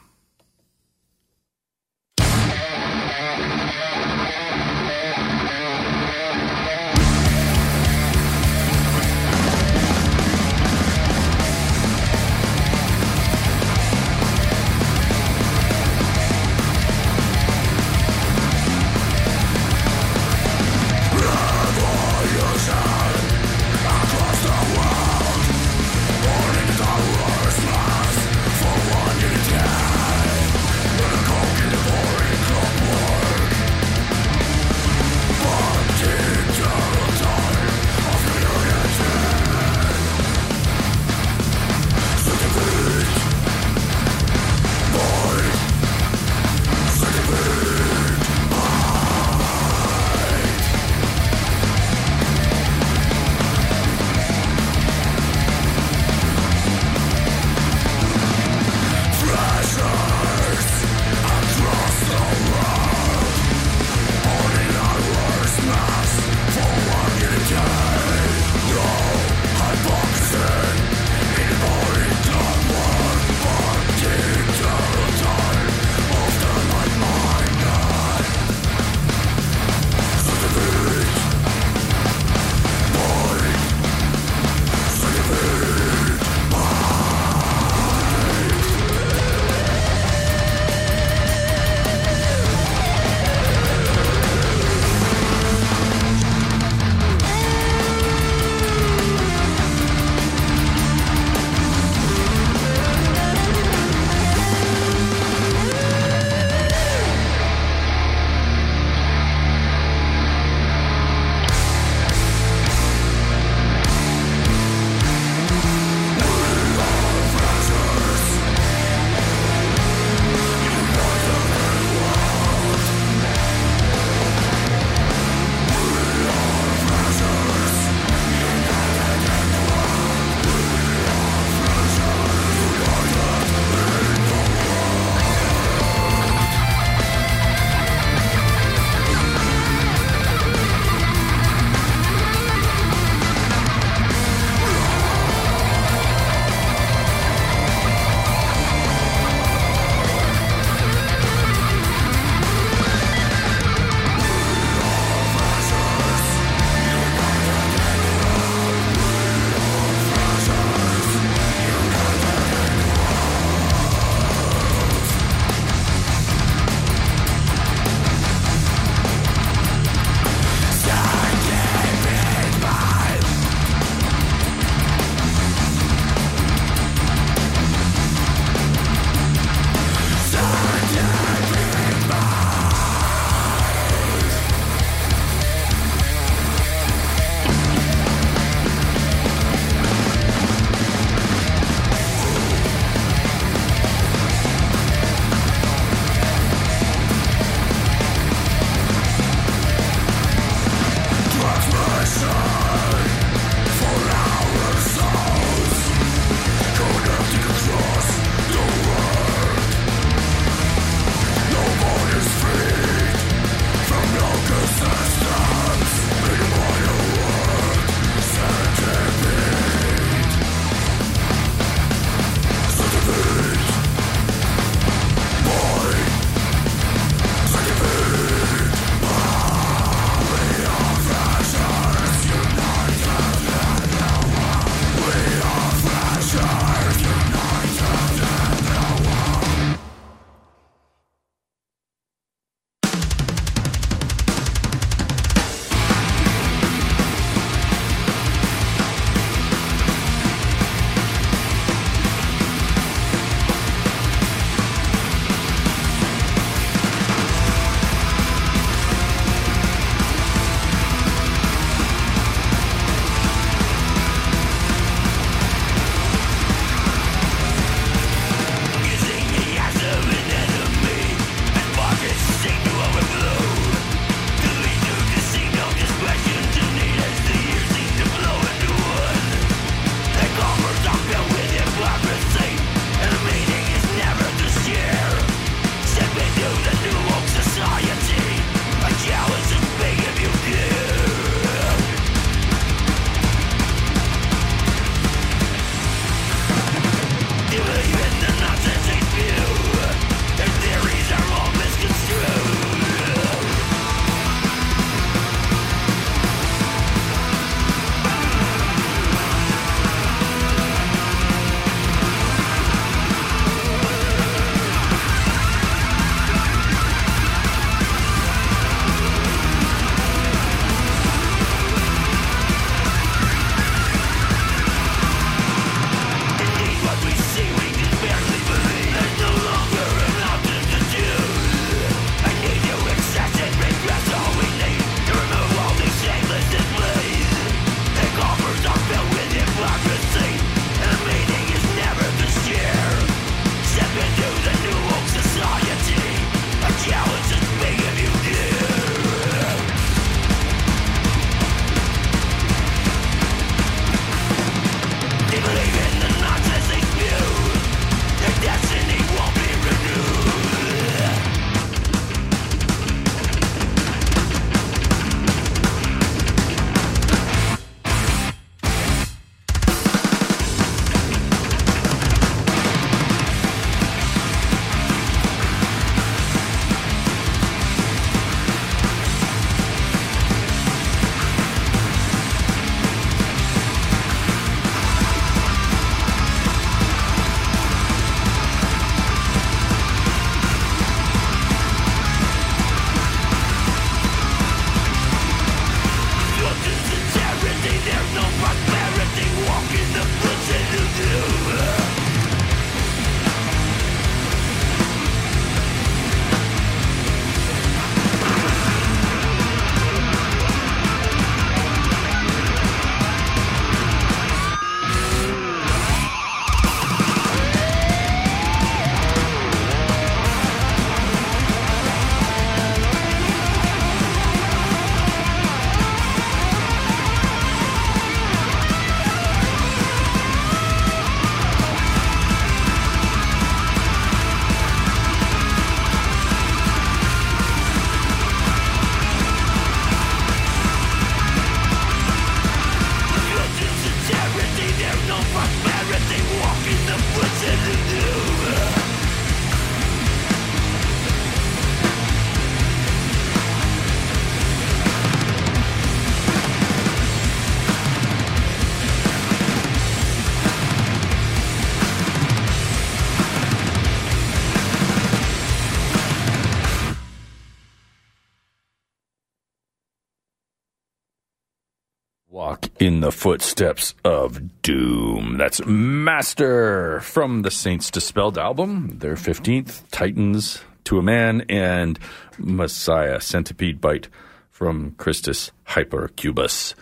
Footsteps of doom. That's Master from the Saints Dispelled album, their 15th, Titans to a Man, and Messiah Centipede Bite from Christus Hypercubus.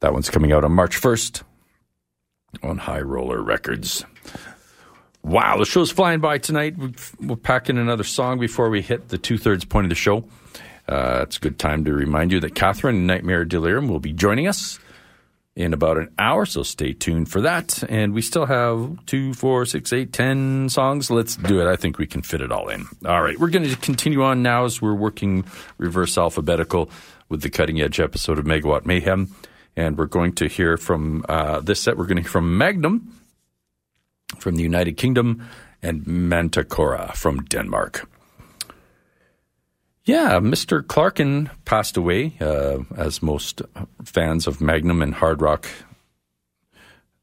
That one's coming out on March 1st on High Roller Records. Wow, the show's flying by tonight. We'll pack in another song before we hit the two thirds point of the show. Uh, it's a good time to remind you that Catherine, Nightmare Delirium, will be joining us in about an hour, so stay tuned for that. And we still have two, four, six, eight, ten songs. Let's do it. I think we can fit it all in. All right, we're going to continue on now as we're working reverse alphabetical with the cutting edge episode of Megawatt Mayhem. And we're going to hear from uh, this set, we're going to hear from Magnum from the United Kingdom and Manticora from Denmark. Yeah, Mr. Clarkin passed away, uh, as most fans of Magnum and hard rock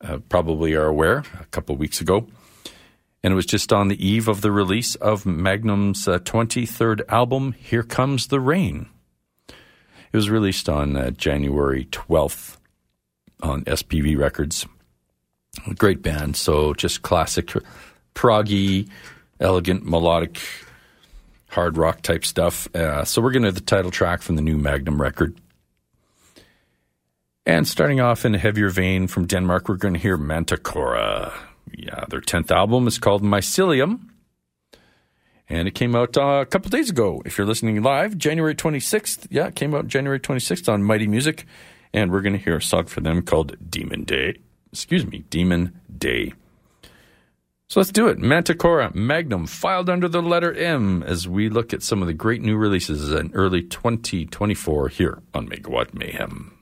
uh, probably are aware, a couple of weeks ago. And it was just on the eve of the release of Magnum's uh, 23rd album, Here Comes the Rain. It was released on uh, January 12th on SPV Records. Great band, so just classic, proggy, elegant, melodic hard rock type stuff. Uh, so we're going to the title track from the new Magnum record. And starting off in a heavier vein from Denmark, we're going to hear Manticora. Yeah, their 10th album is called Mycelium. And it came out uh, a couple days ago. If you're listening live, January 26th. Yeah, it came out January 26th on Mighty Music. And we're going to hear a song for them called Demonday. Excuse me, Demon Day. So let's do it. Manticora Magnum filed under the letter M as we look at some of the great new releases in early 2024 here on Megawatt Mayhem.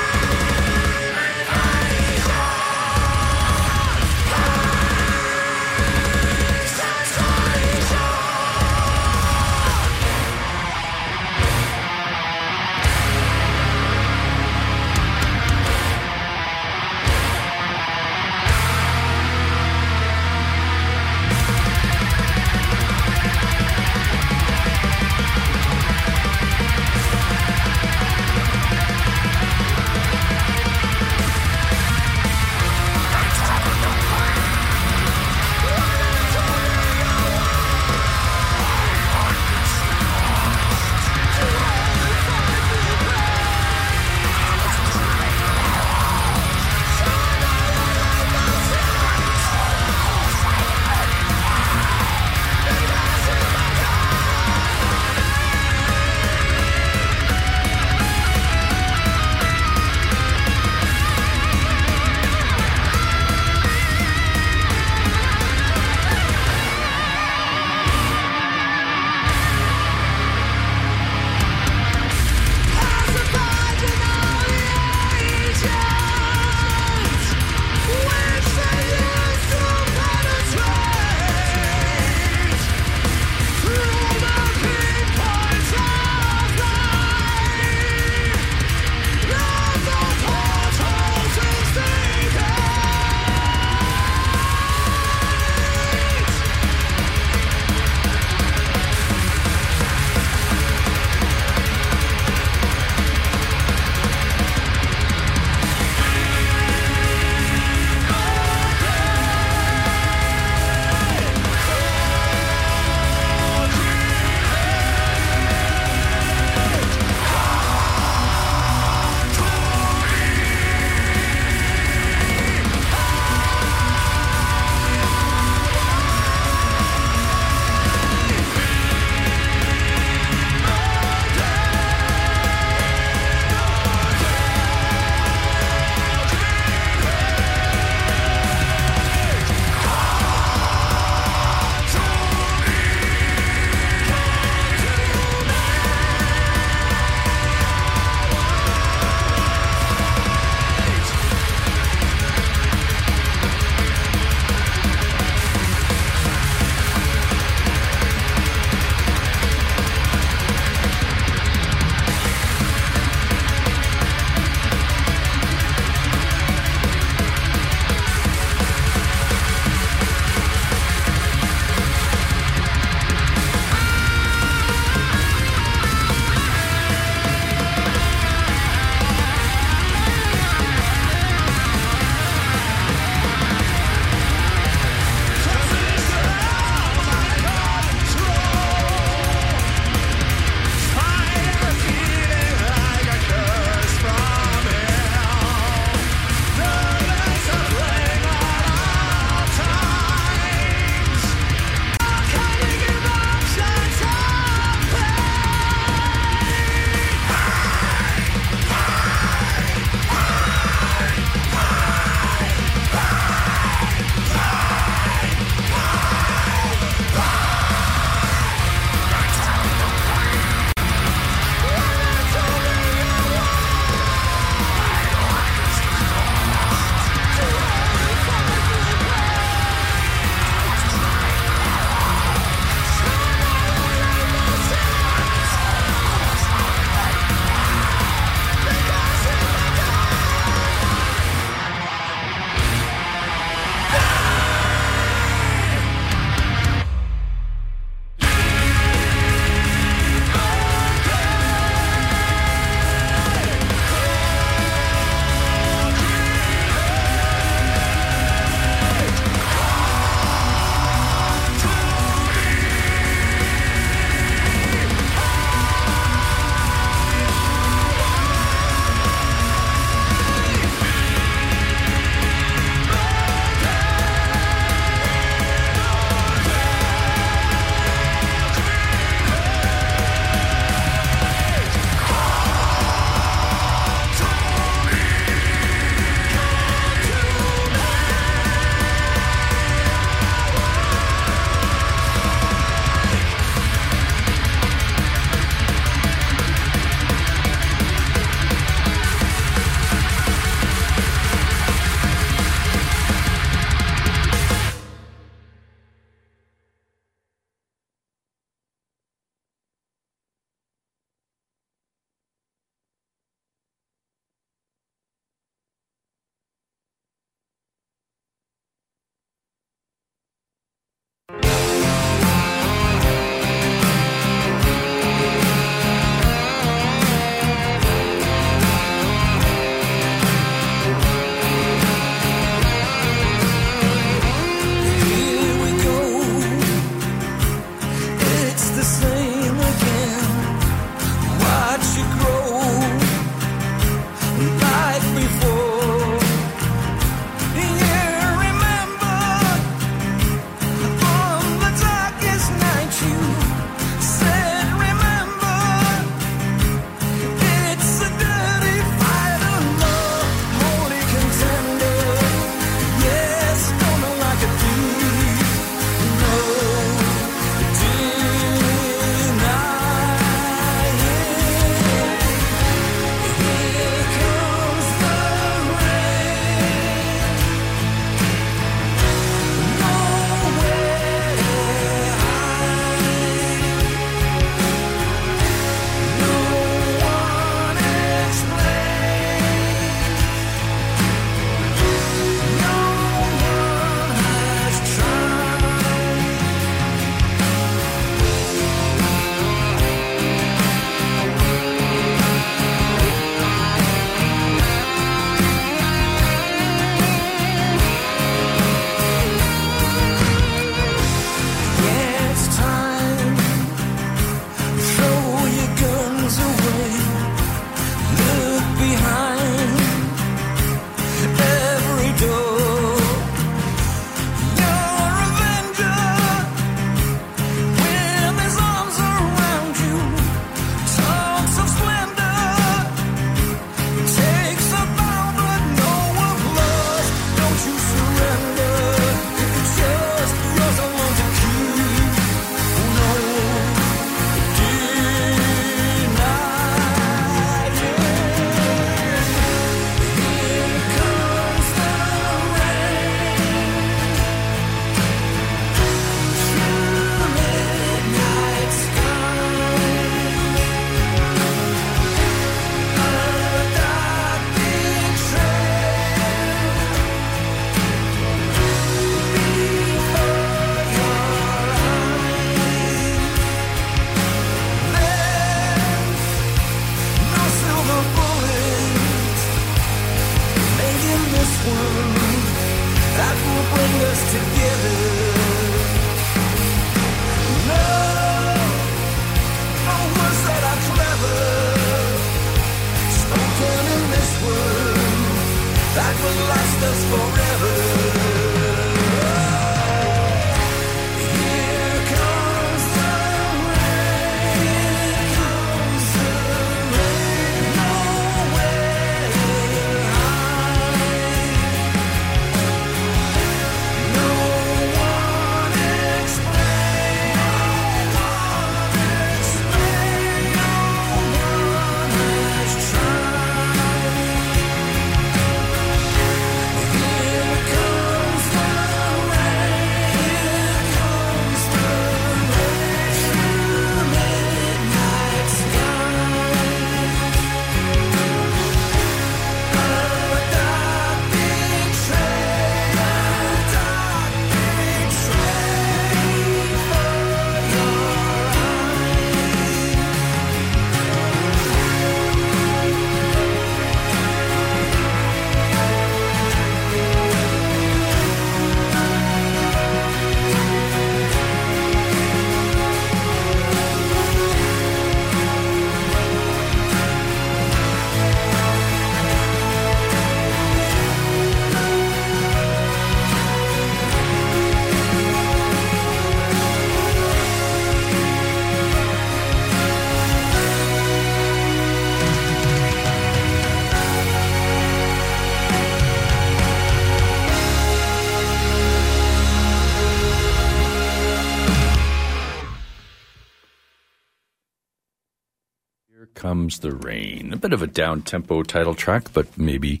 The rain. A bit of a down tempo title track, but maybe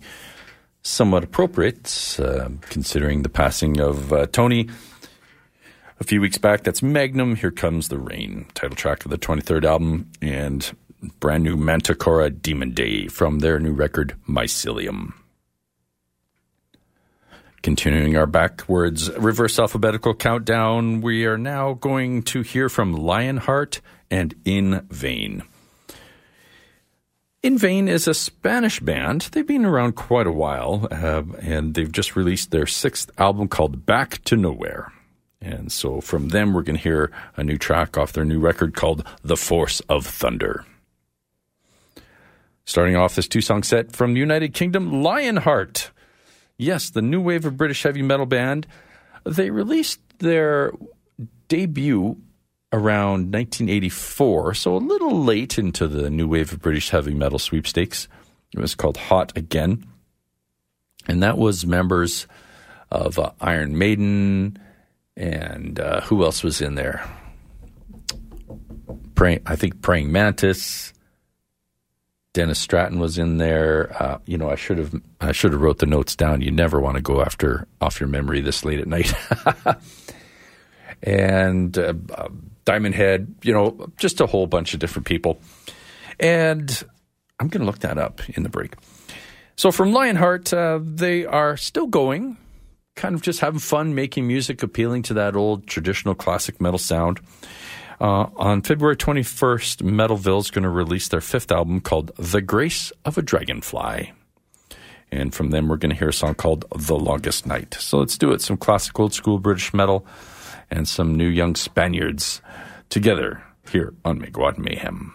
somewhat appropriate uh, considering the passing of uh, Tony a few weeks back. That's Magnum. Here comes the rain. Title track of the 23rd album and brand new Manticora Demonday from their new record Mycelium. Continuing our backwards reverse alphabetical countdown, we are now going to hear from Lionheart and In Vain. In Vain is a Spanish band. They've been around quite a while, uh, and they've just released their sixth album called Back to Nowhere. And so from them, we're going to hear a new track off their new record called The Force of Thunder. Starting off this two song set from the United Kingdom, Lionheart. Yes, the new wave of British heavy metal band. They released their debut around 1984, so a little late into the new wave of British heavy metal sweepstakes. It was called Hot Again. And that was members of uh, Iron Maiden and uh, who else was in there? Praying, I think Praying Mantis. Dennis Stratton was in there. Uh, you know, I should have I should have wrote the notes down. You never want to go after off your memory this late at night. and uh, Diamond Head, you know, just a whole bunch of different people. And I'm going to look that up in the break. So from Lionheart, uh, they are still going, kind of just having fun making music appealing to that old traditional classic metal sound. Uh, on February 21st, Metalville is going to release their fifth album called The Grace of a Dragonfly. And from them, we're going to hear a song called The Longest Night. So let's do it. Some classic old school British metal and some new young Spaniards together here on Megawatt Mayhem.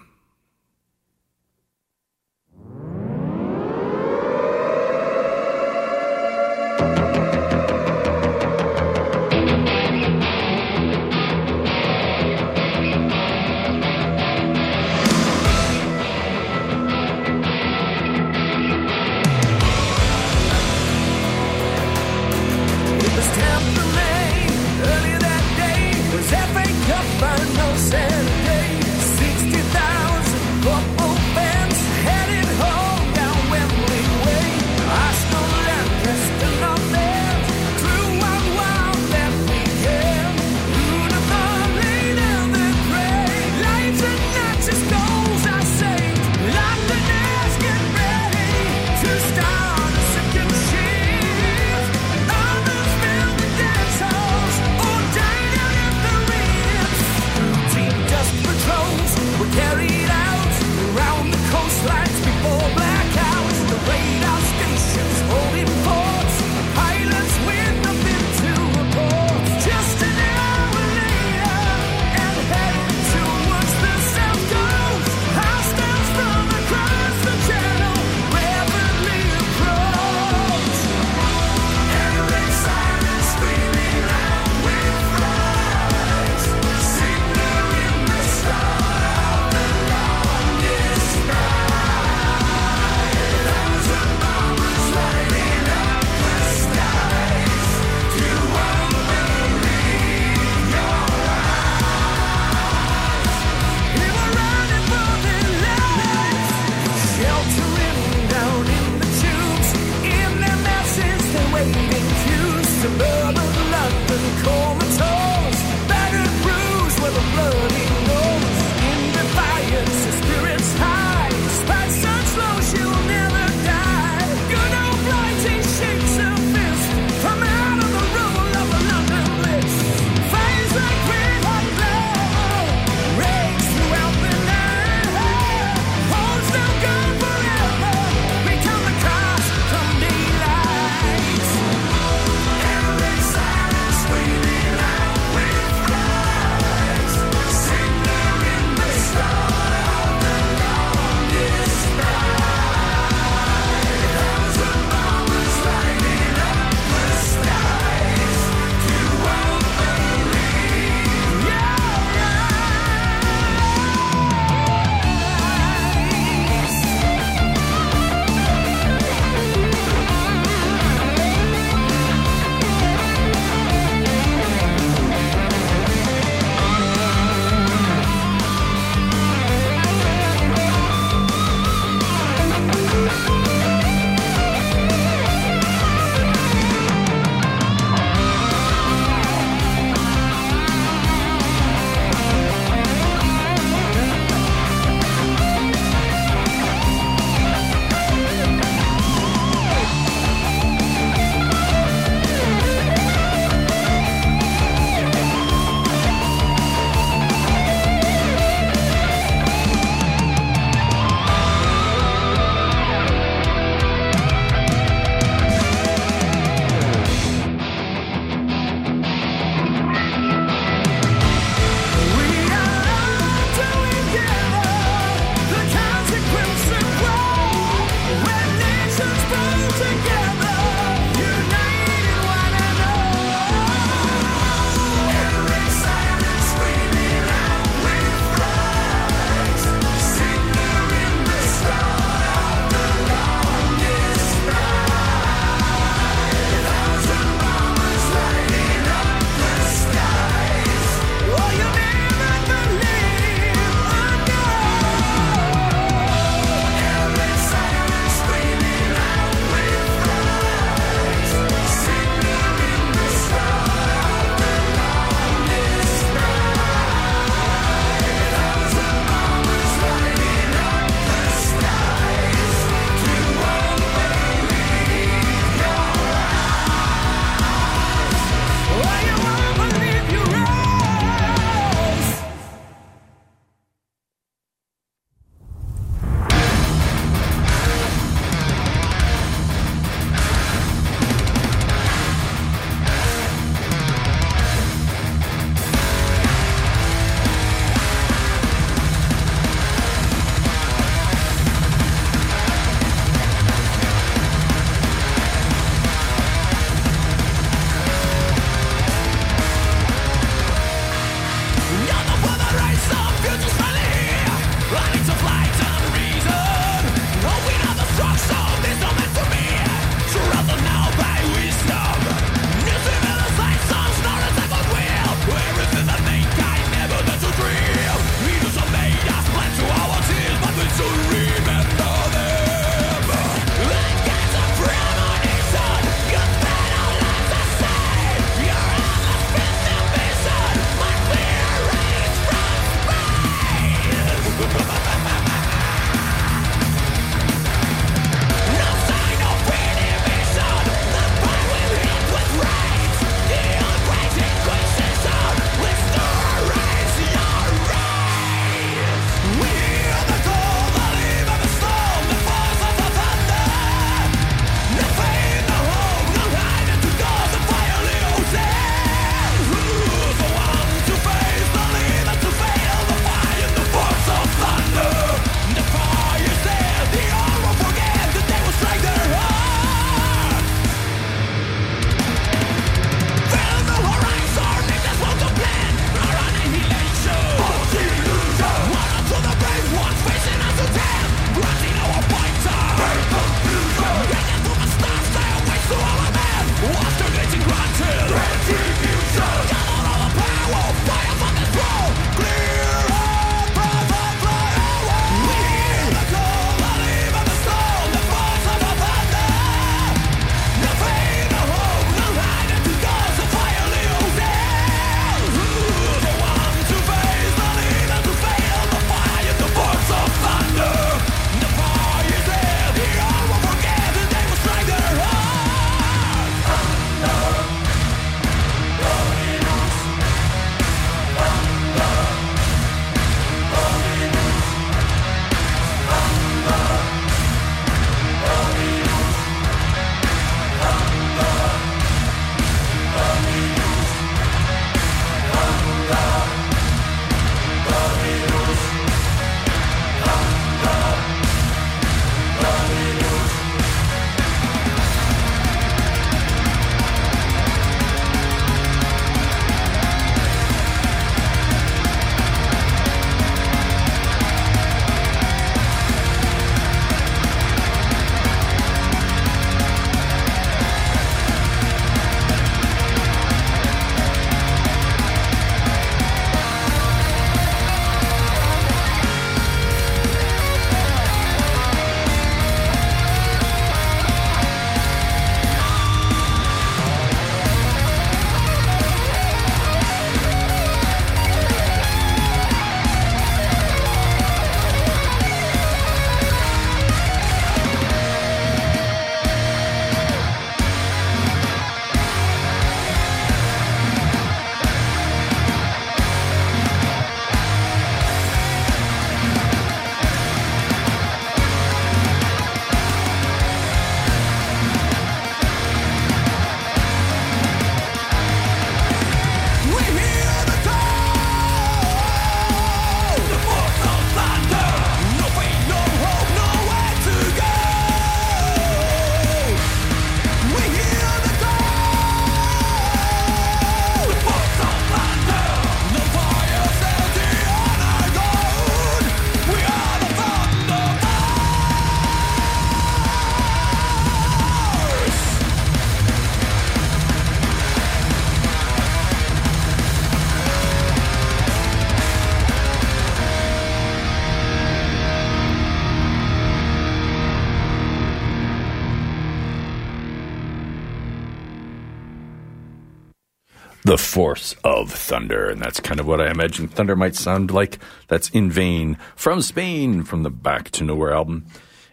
Force of thunder. And that's kind of what I imagine thunder might sound like. That's in vain from Spain from the Back to Nowhere album.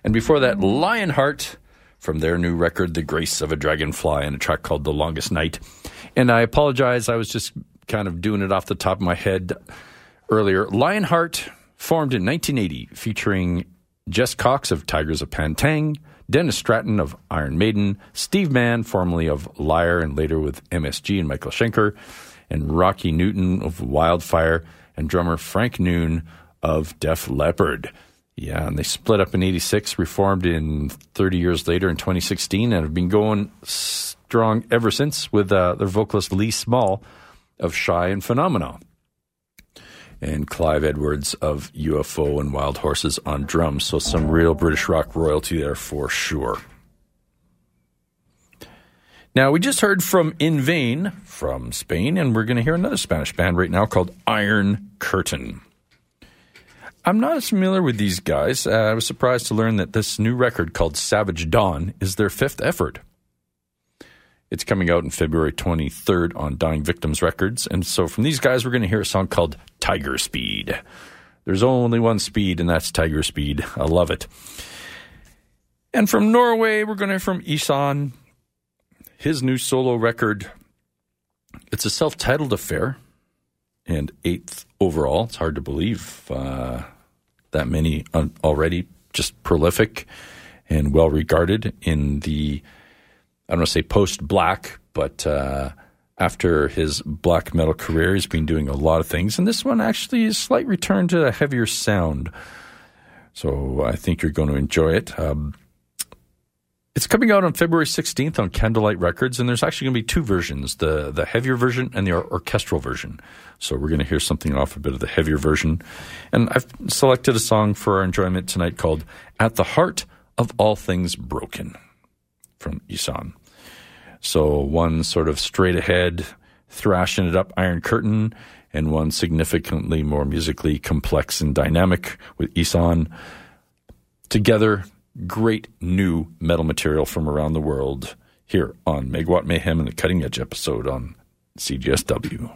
And before that, Lionheart from their new record, The Grace of a Dragonfly, and a track called The Longest Night. And I apologize, I was just kind of doing it off the top of my head earlier. Lionheart formed in 1980, featuring Jess Cox of Tigers of Pan Tang, Dennis Stratton of Iron Maiden, Steve Mann, formerly of Liar and later with MSG and Michael Schenker, and Rocky Newton of Wildfire, and drummer Frank Noon of Def Leppard. Yeah, and they split up in 86, reformed in 30 years later in 2016, and have been going strong ever since with uh, their vocalist Lee Small of Shy and Phenomena and Clive Edwards of UFO and Wild Horses on drums. So some real British rock royalty there for sure. Now, we just heard from In Vain from Spain, and we're going to hear another Spanish band right now called Iron Curtain. I'm not as familiar with these guys. Uh, I was surprised to learn that this new record called Savage Dawn is their fifth effort. It's coming out in February 23rd on Dying Victims Records. And so from these guys, we're going to hear a song called Tyger Speed. There's only one speed, and that's Tyger Speed. I love it. And from Norway, we're going to hear from Ihsahn, his new solo record. It's a self titled affair and eighth overall. It's hard to believe uh, that many already just prolific and well regarded in the I don't want to say post black, but uh, after his black metal career, he's been doing a lot of things. And this one actually is a slight return to a heavier sound. So I think you're going to enjoy it. Um, it's coming out on February 16th on Candlelight Records, and there's actually going to be two versions the, the heavier version and the or- orchestral version. So we're going to hear something off a bit of the heavier version. And I've selected a song for our enjoyment tonight called At the Heart of All Things Broken from Ihsahn. So one sort of straight ahead, thrashing it up Iron Curtain, and one significantly more musically complex and dynamic with Ihsahn. Together, great new metal material from around the world here on Megawatt Mayhem and the Cutting Edge episode on CJSW.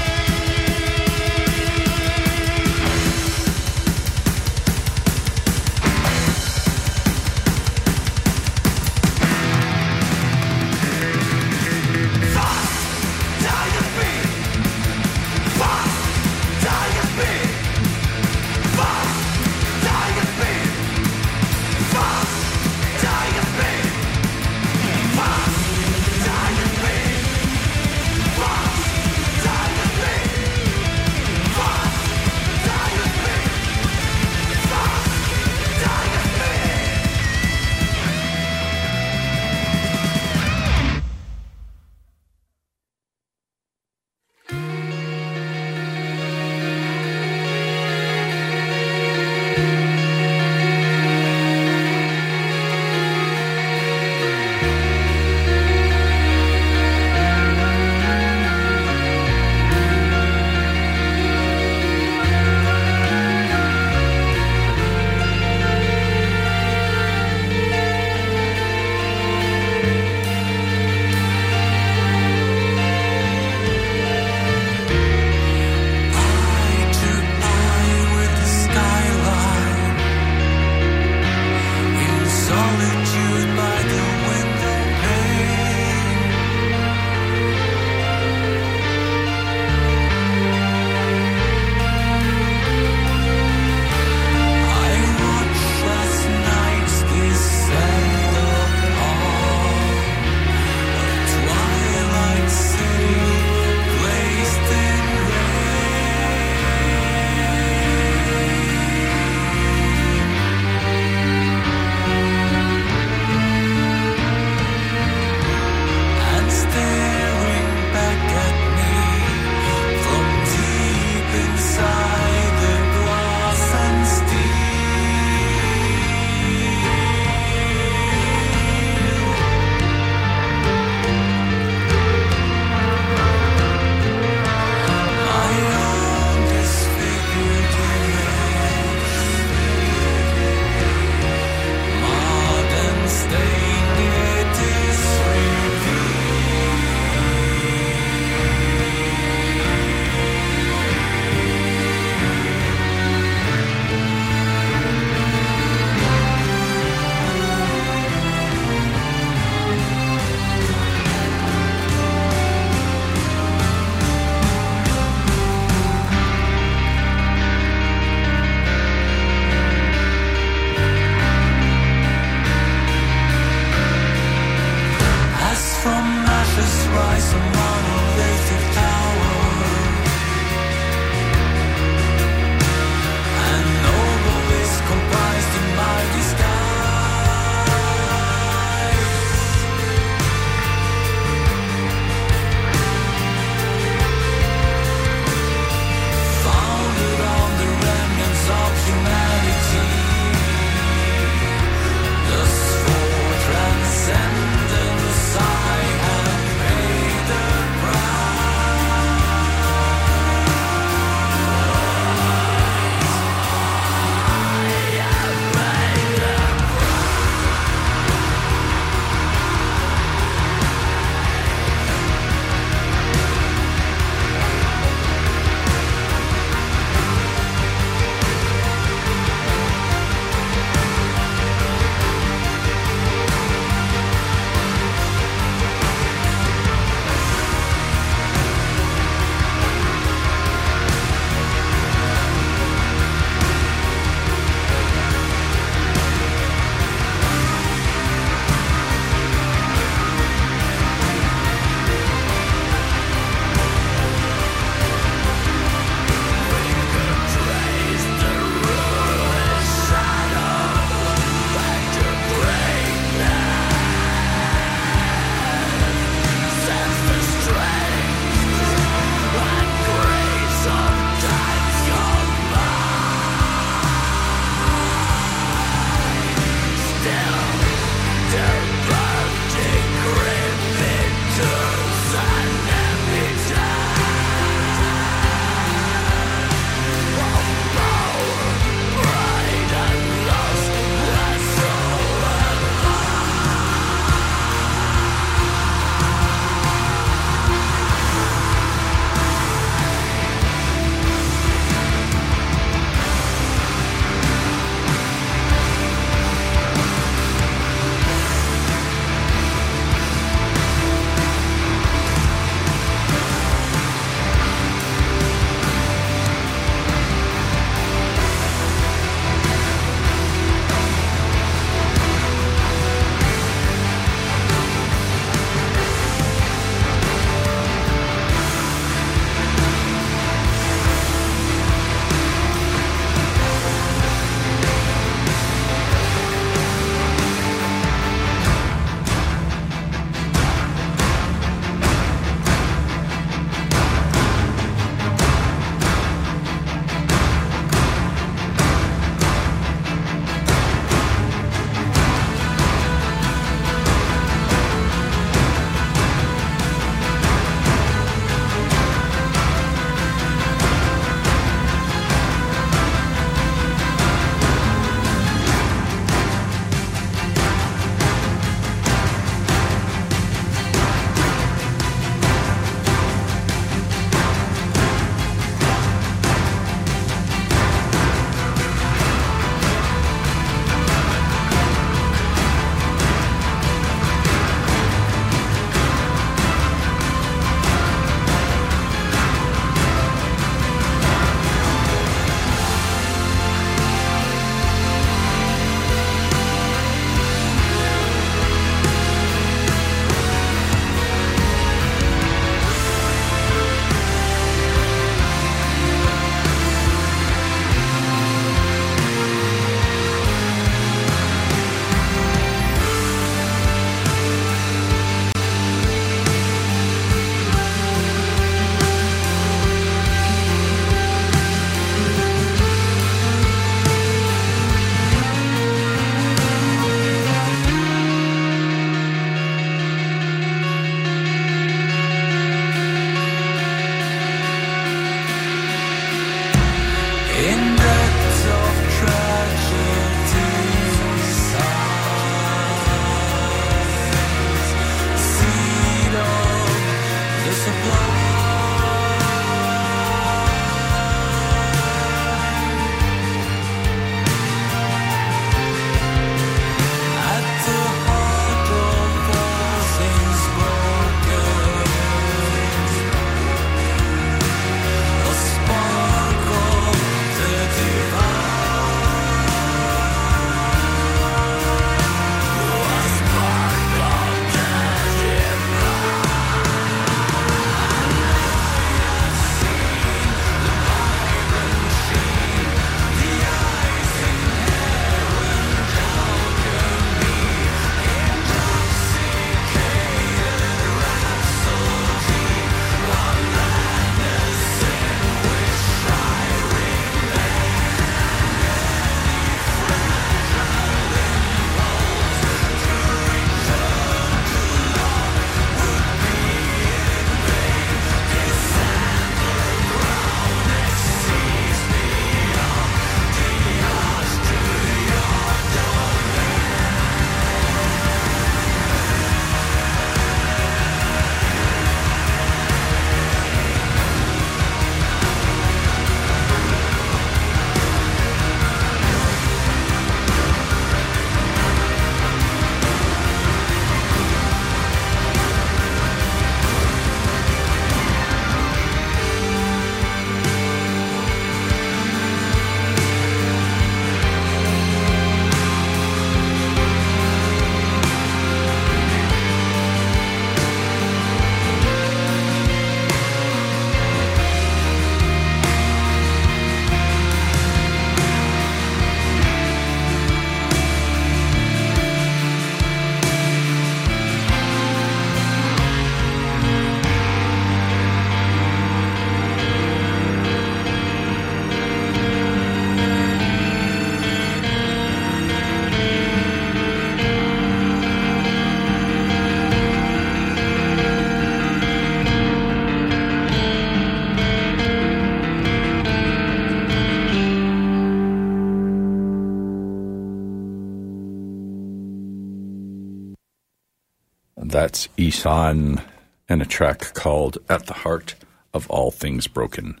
Ihsahn and a track called At the Heart of All Things Broken.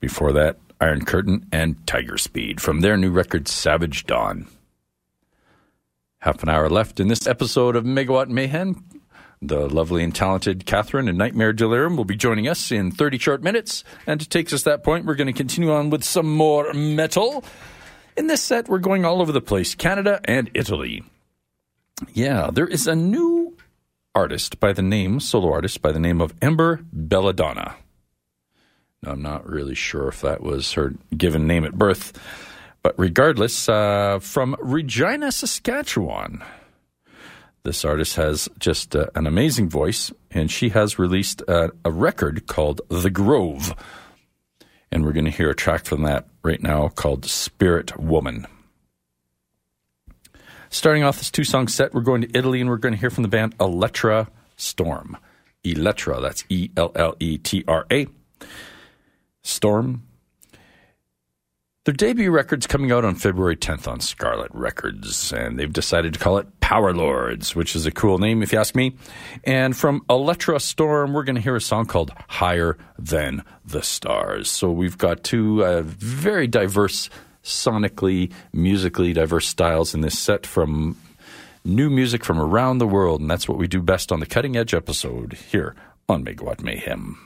Before that, Iron Curtain and Tyger Speed from their new record Savage Dawn. Half an hour left in this episode of Megawatt Mayhem. The lovely and talented Catherine and Nightmare Delirium will be joining us in 30 short minutes. And to take us to that point, we're going to continue on with some more metal. In this set, we're going all over the place Canada and Italy. Yeah, there is a new artist by the name, solo artist by the name of Ember Belladona. Now, I'm not really sure if that was her given name at birth, but regardless, uh, from Regina, Saskatchewan. This artist has just uh, an amazing voice, and she has released uh, a record called The Grove. And we're going to hear a track from that right now called Spirit Woman. Starting off this two song set, we're going to Italy and we're going to hear from the band Elletra Storm. Elletra, that's E L L E T R A. Storm. Their debut record's coming out on February 10th on Scarlet Records, and they've decided to call it Power Lords, which is a cool name if you ask me. And from Elletra Storm, we're going to hear a song called Higher Than the Stars. So we've got two uh, very diverse, sonically, musically diverse styles in this set from new music from around the world, and that's what we do best on the Cutting Edge episode here on Megawatt Mayhem.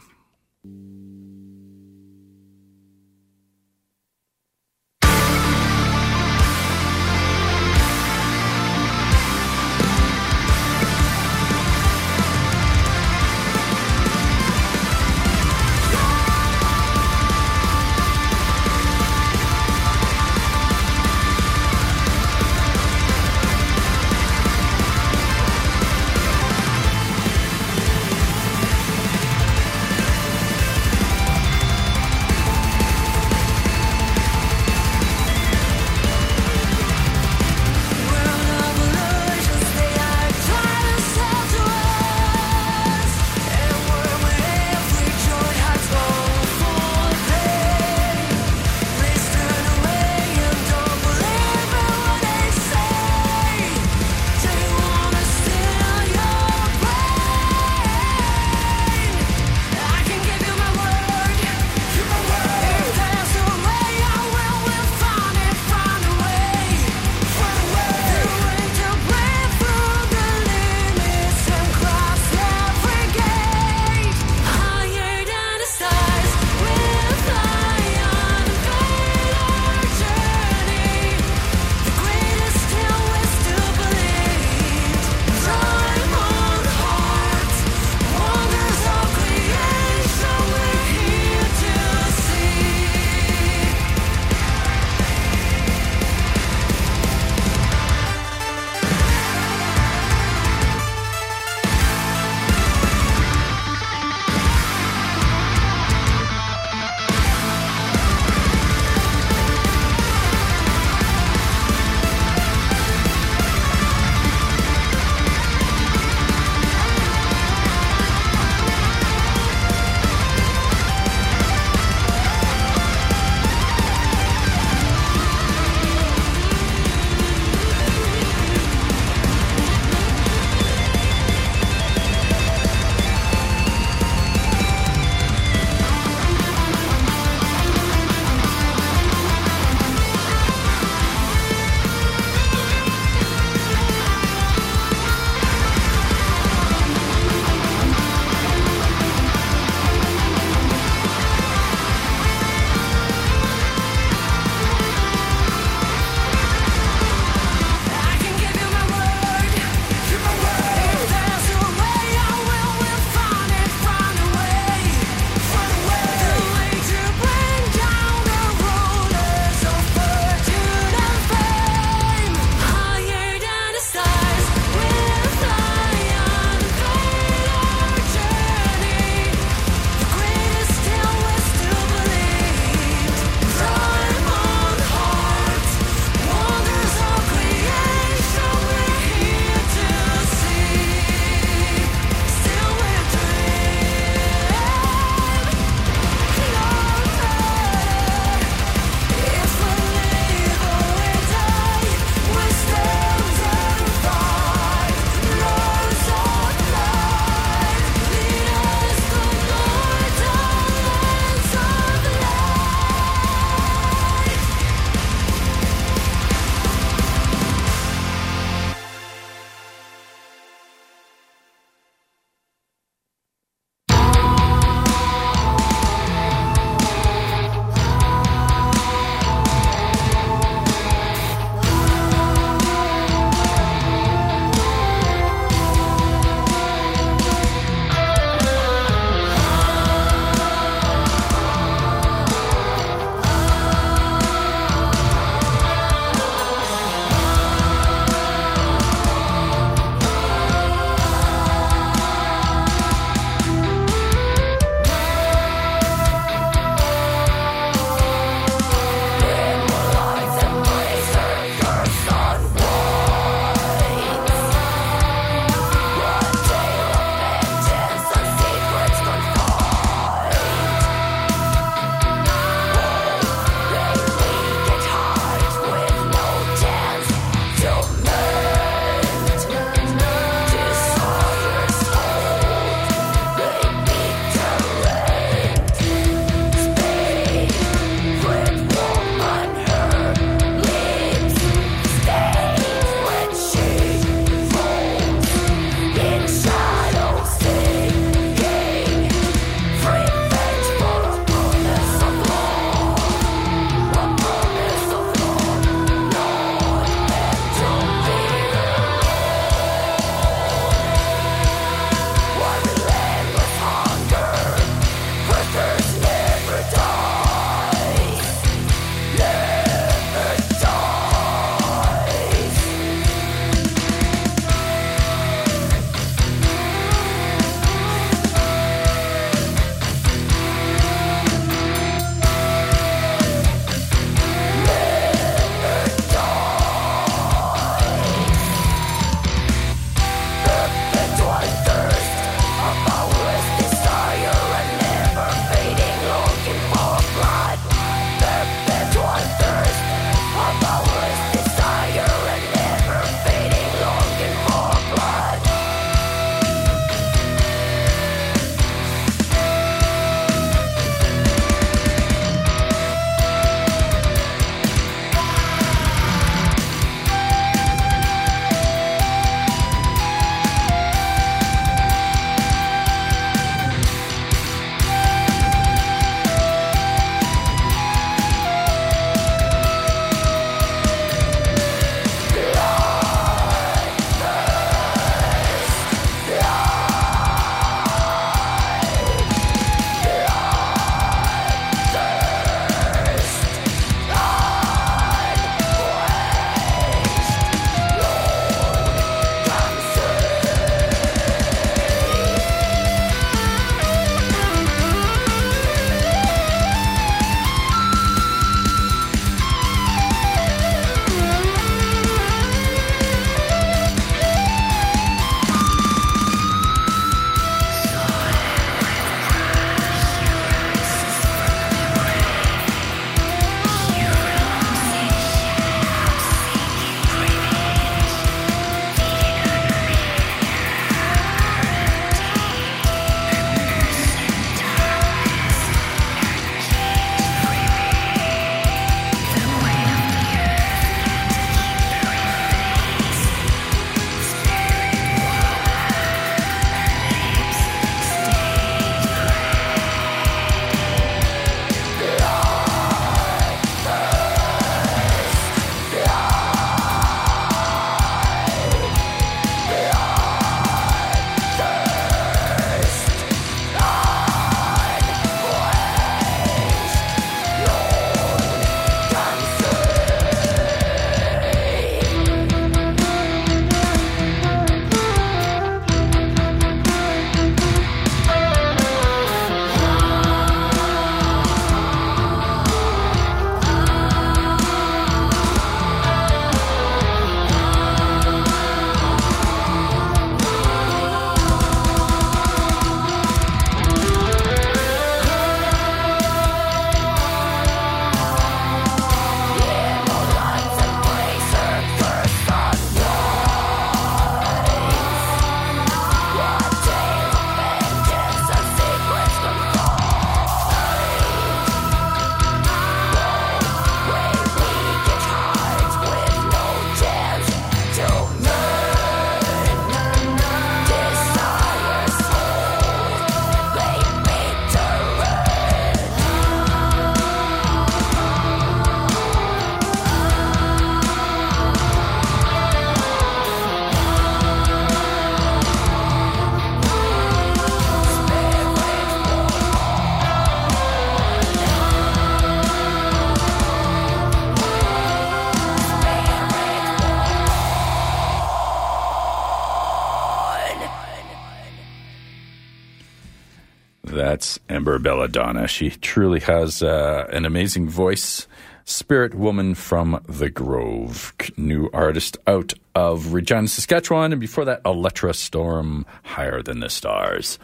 Belladona. She truly has uh, an amazing voice. Spirit Woman from the Grove, new artist out of Regina, Saskatchewan, and before that, Electra Storm, Higher Than the Stars.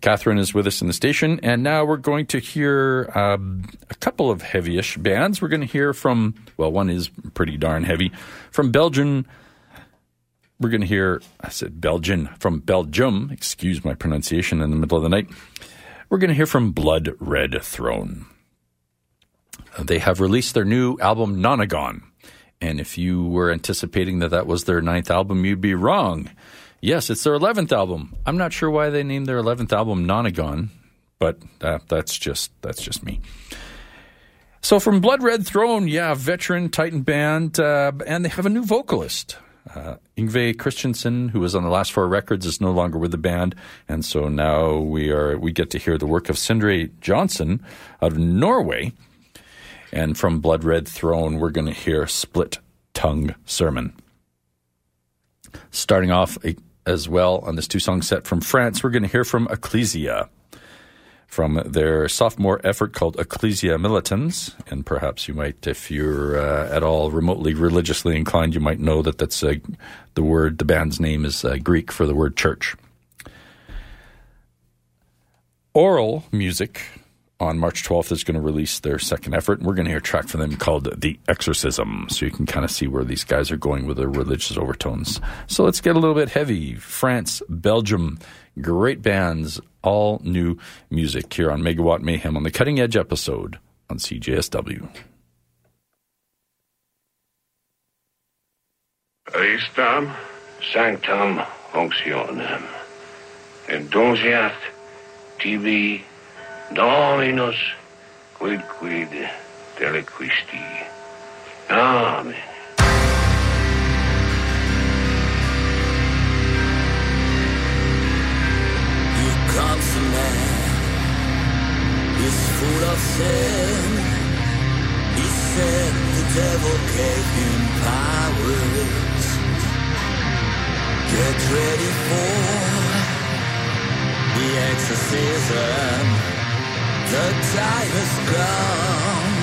Catherine is with us in the station, and now we're going to hear um, a couple of heavyish bands. We're going to hear from, well, one is pretty darn heavy, from Belgian. We're going to hear, I said Belgian, from Belgium, excuse my pronunciation in the middle of the night. We're going to hear from Blood Red Throne. They have released their new album, Nonagon. And if you were anticipating that that was their ninth album, you'd be wrong. Yes, it's their 11th album. I'm not sure why they named their 11th album Nonagon, but that's just that's just me. So from Blood Red Throne, yeah, veteran Titan band, uh, and they have a new vocalist. Uh, Yngve Christiansen, who was on the last four records, is no longer with the band, and so now we are we get to hear the work of Sindre Johnsen out of Norway. And from Blood Red Throne, we're going to hear Split Tongue Sermon. Starting off eh, as well on this two song set from France, we're going to hear from Ecclesia from their sophomore effort called Ecclesia Militans. And perhaps you might, if you're uh, at all remotely religiously inclined, you might know that that's uh, the word, the band's name is uh, Greek for the word church. Aural Music on March 12th is going to release their second effort. And we're going to hear a track from them called The Exorcism. So you can kind of see where these guys are going with their religious overtones. So let's get a little bit heavy. France, Belgium, great bands, all new music here on Megawatt Mayhem on the Cutting Edge episode on CJSW. Eistam, sanctam functionem. Indulgiat tibi Dominus quid quid deliquisti. Amen. Of sin. He said the devil gave him powers. Get ready for the exorcism. The time has come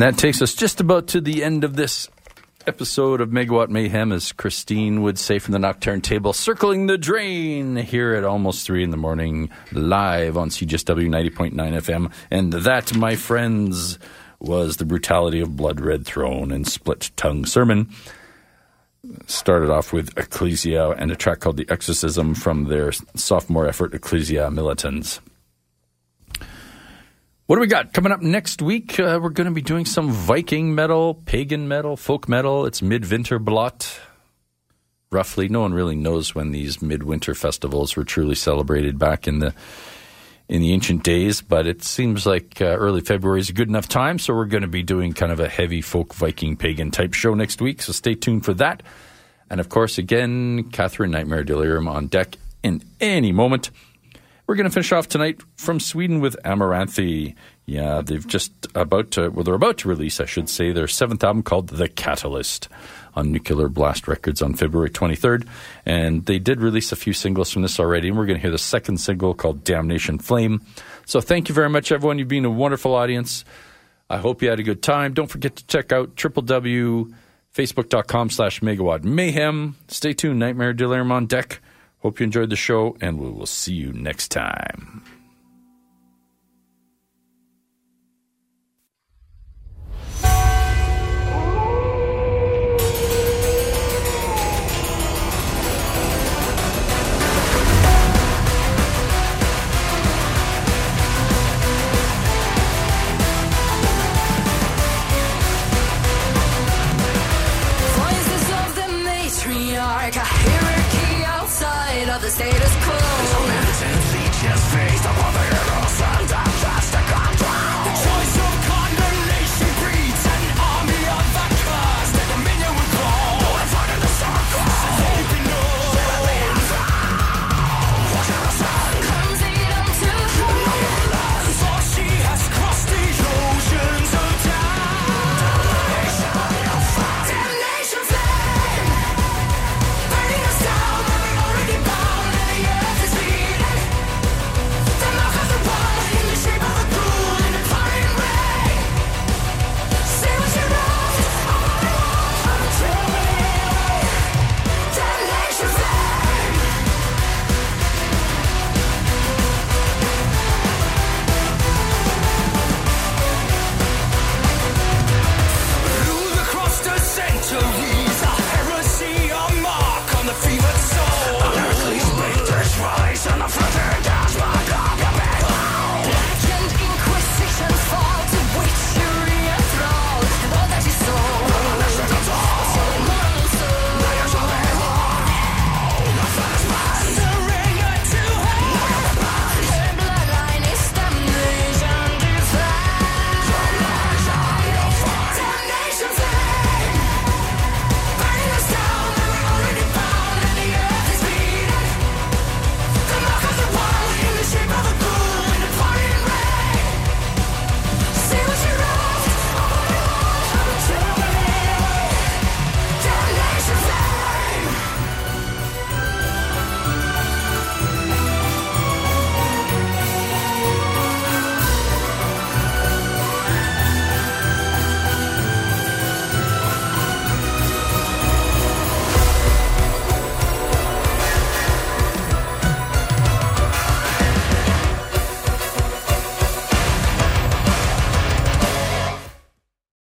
And that takes us just about to the end of this episode of Megawatt Mayhem, as Christine would say from the Nocturne table, circling the drain here at almost 3 in the morning, live on CJSW 90.9 FM. And that, my friends, was the brutality of Blood Red Throne and Split Tongue Sermon. Started off with Ecclesia and a track called The Exorcism from their sophomore effort, Ecclesia Militans. What do we got coming up next week? Uh, we're going to be doing some Viking metal, pagan metal, folk metal. It's Midwinter Blot. Roughly, no one really knows when these midwinter festivals were truly celebrated back in the in the ancient days, but it seems like uh, early February is a good enough time. So we're going to be doing kind of a heavy folk Viking pagan type show next week. So stay tuned for that. And of course, again, Catherine Nightmare Delirium on deck in any moment. We're going to finish off tonight from Sweden with Amaranthe. Yeah, they've just about to, well, they're about to release, I should say, their seventh album called The Catalyst on Nuclear Blast Records on February 23rd. And they did release a few singles from this already, and we're going to hear the second single called Damnation Flame. So thank you very much, everyone. You've been a wonderful audience. I hope you had a good time. Don't forget to check out www.facebook.com slash megawatt mayhem. Stay tuned. Nightmare Delirium on deck. Hope you enjoyed the show, and we will see you next time. the status quo. Son of a.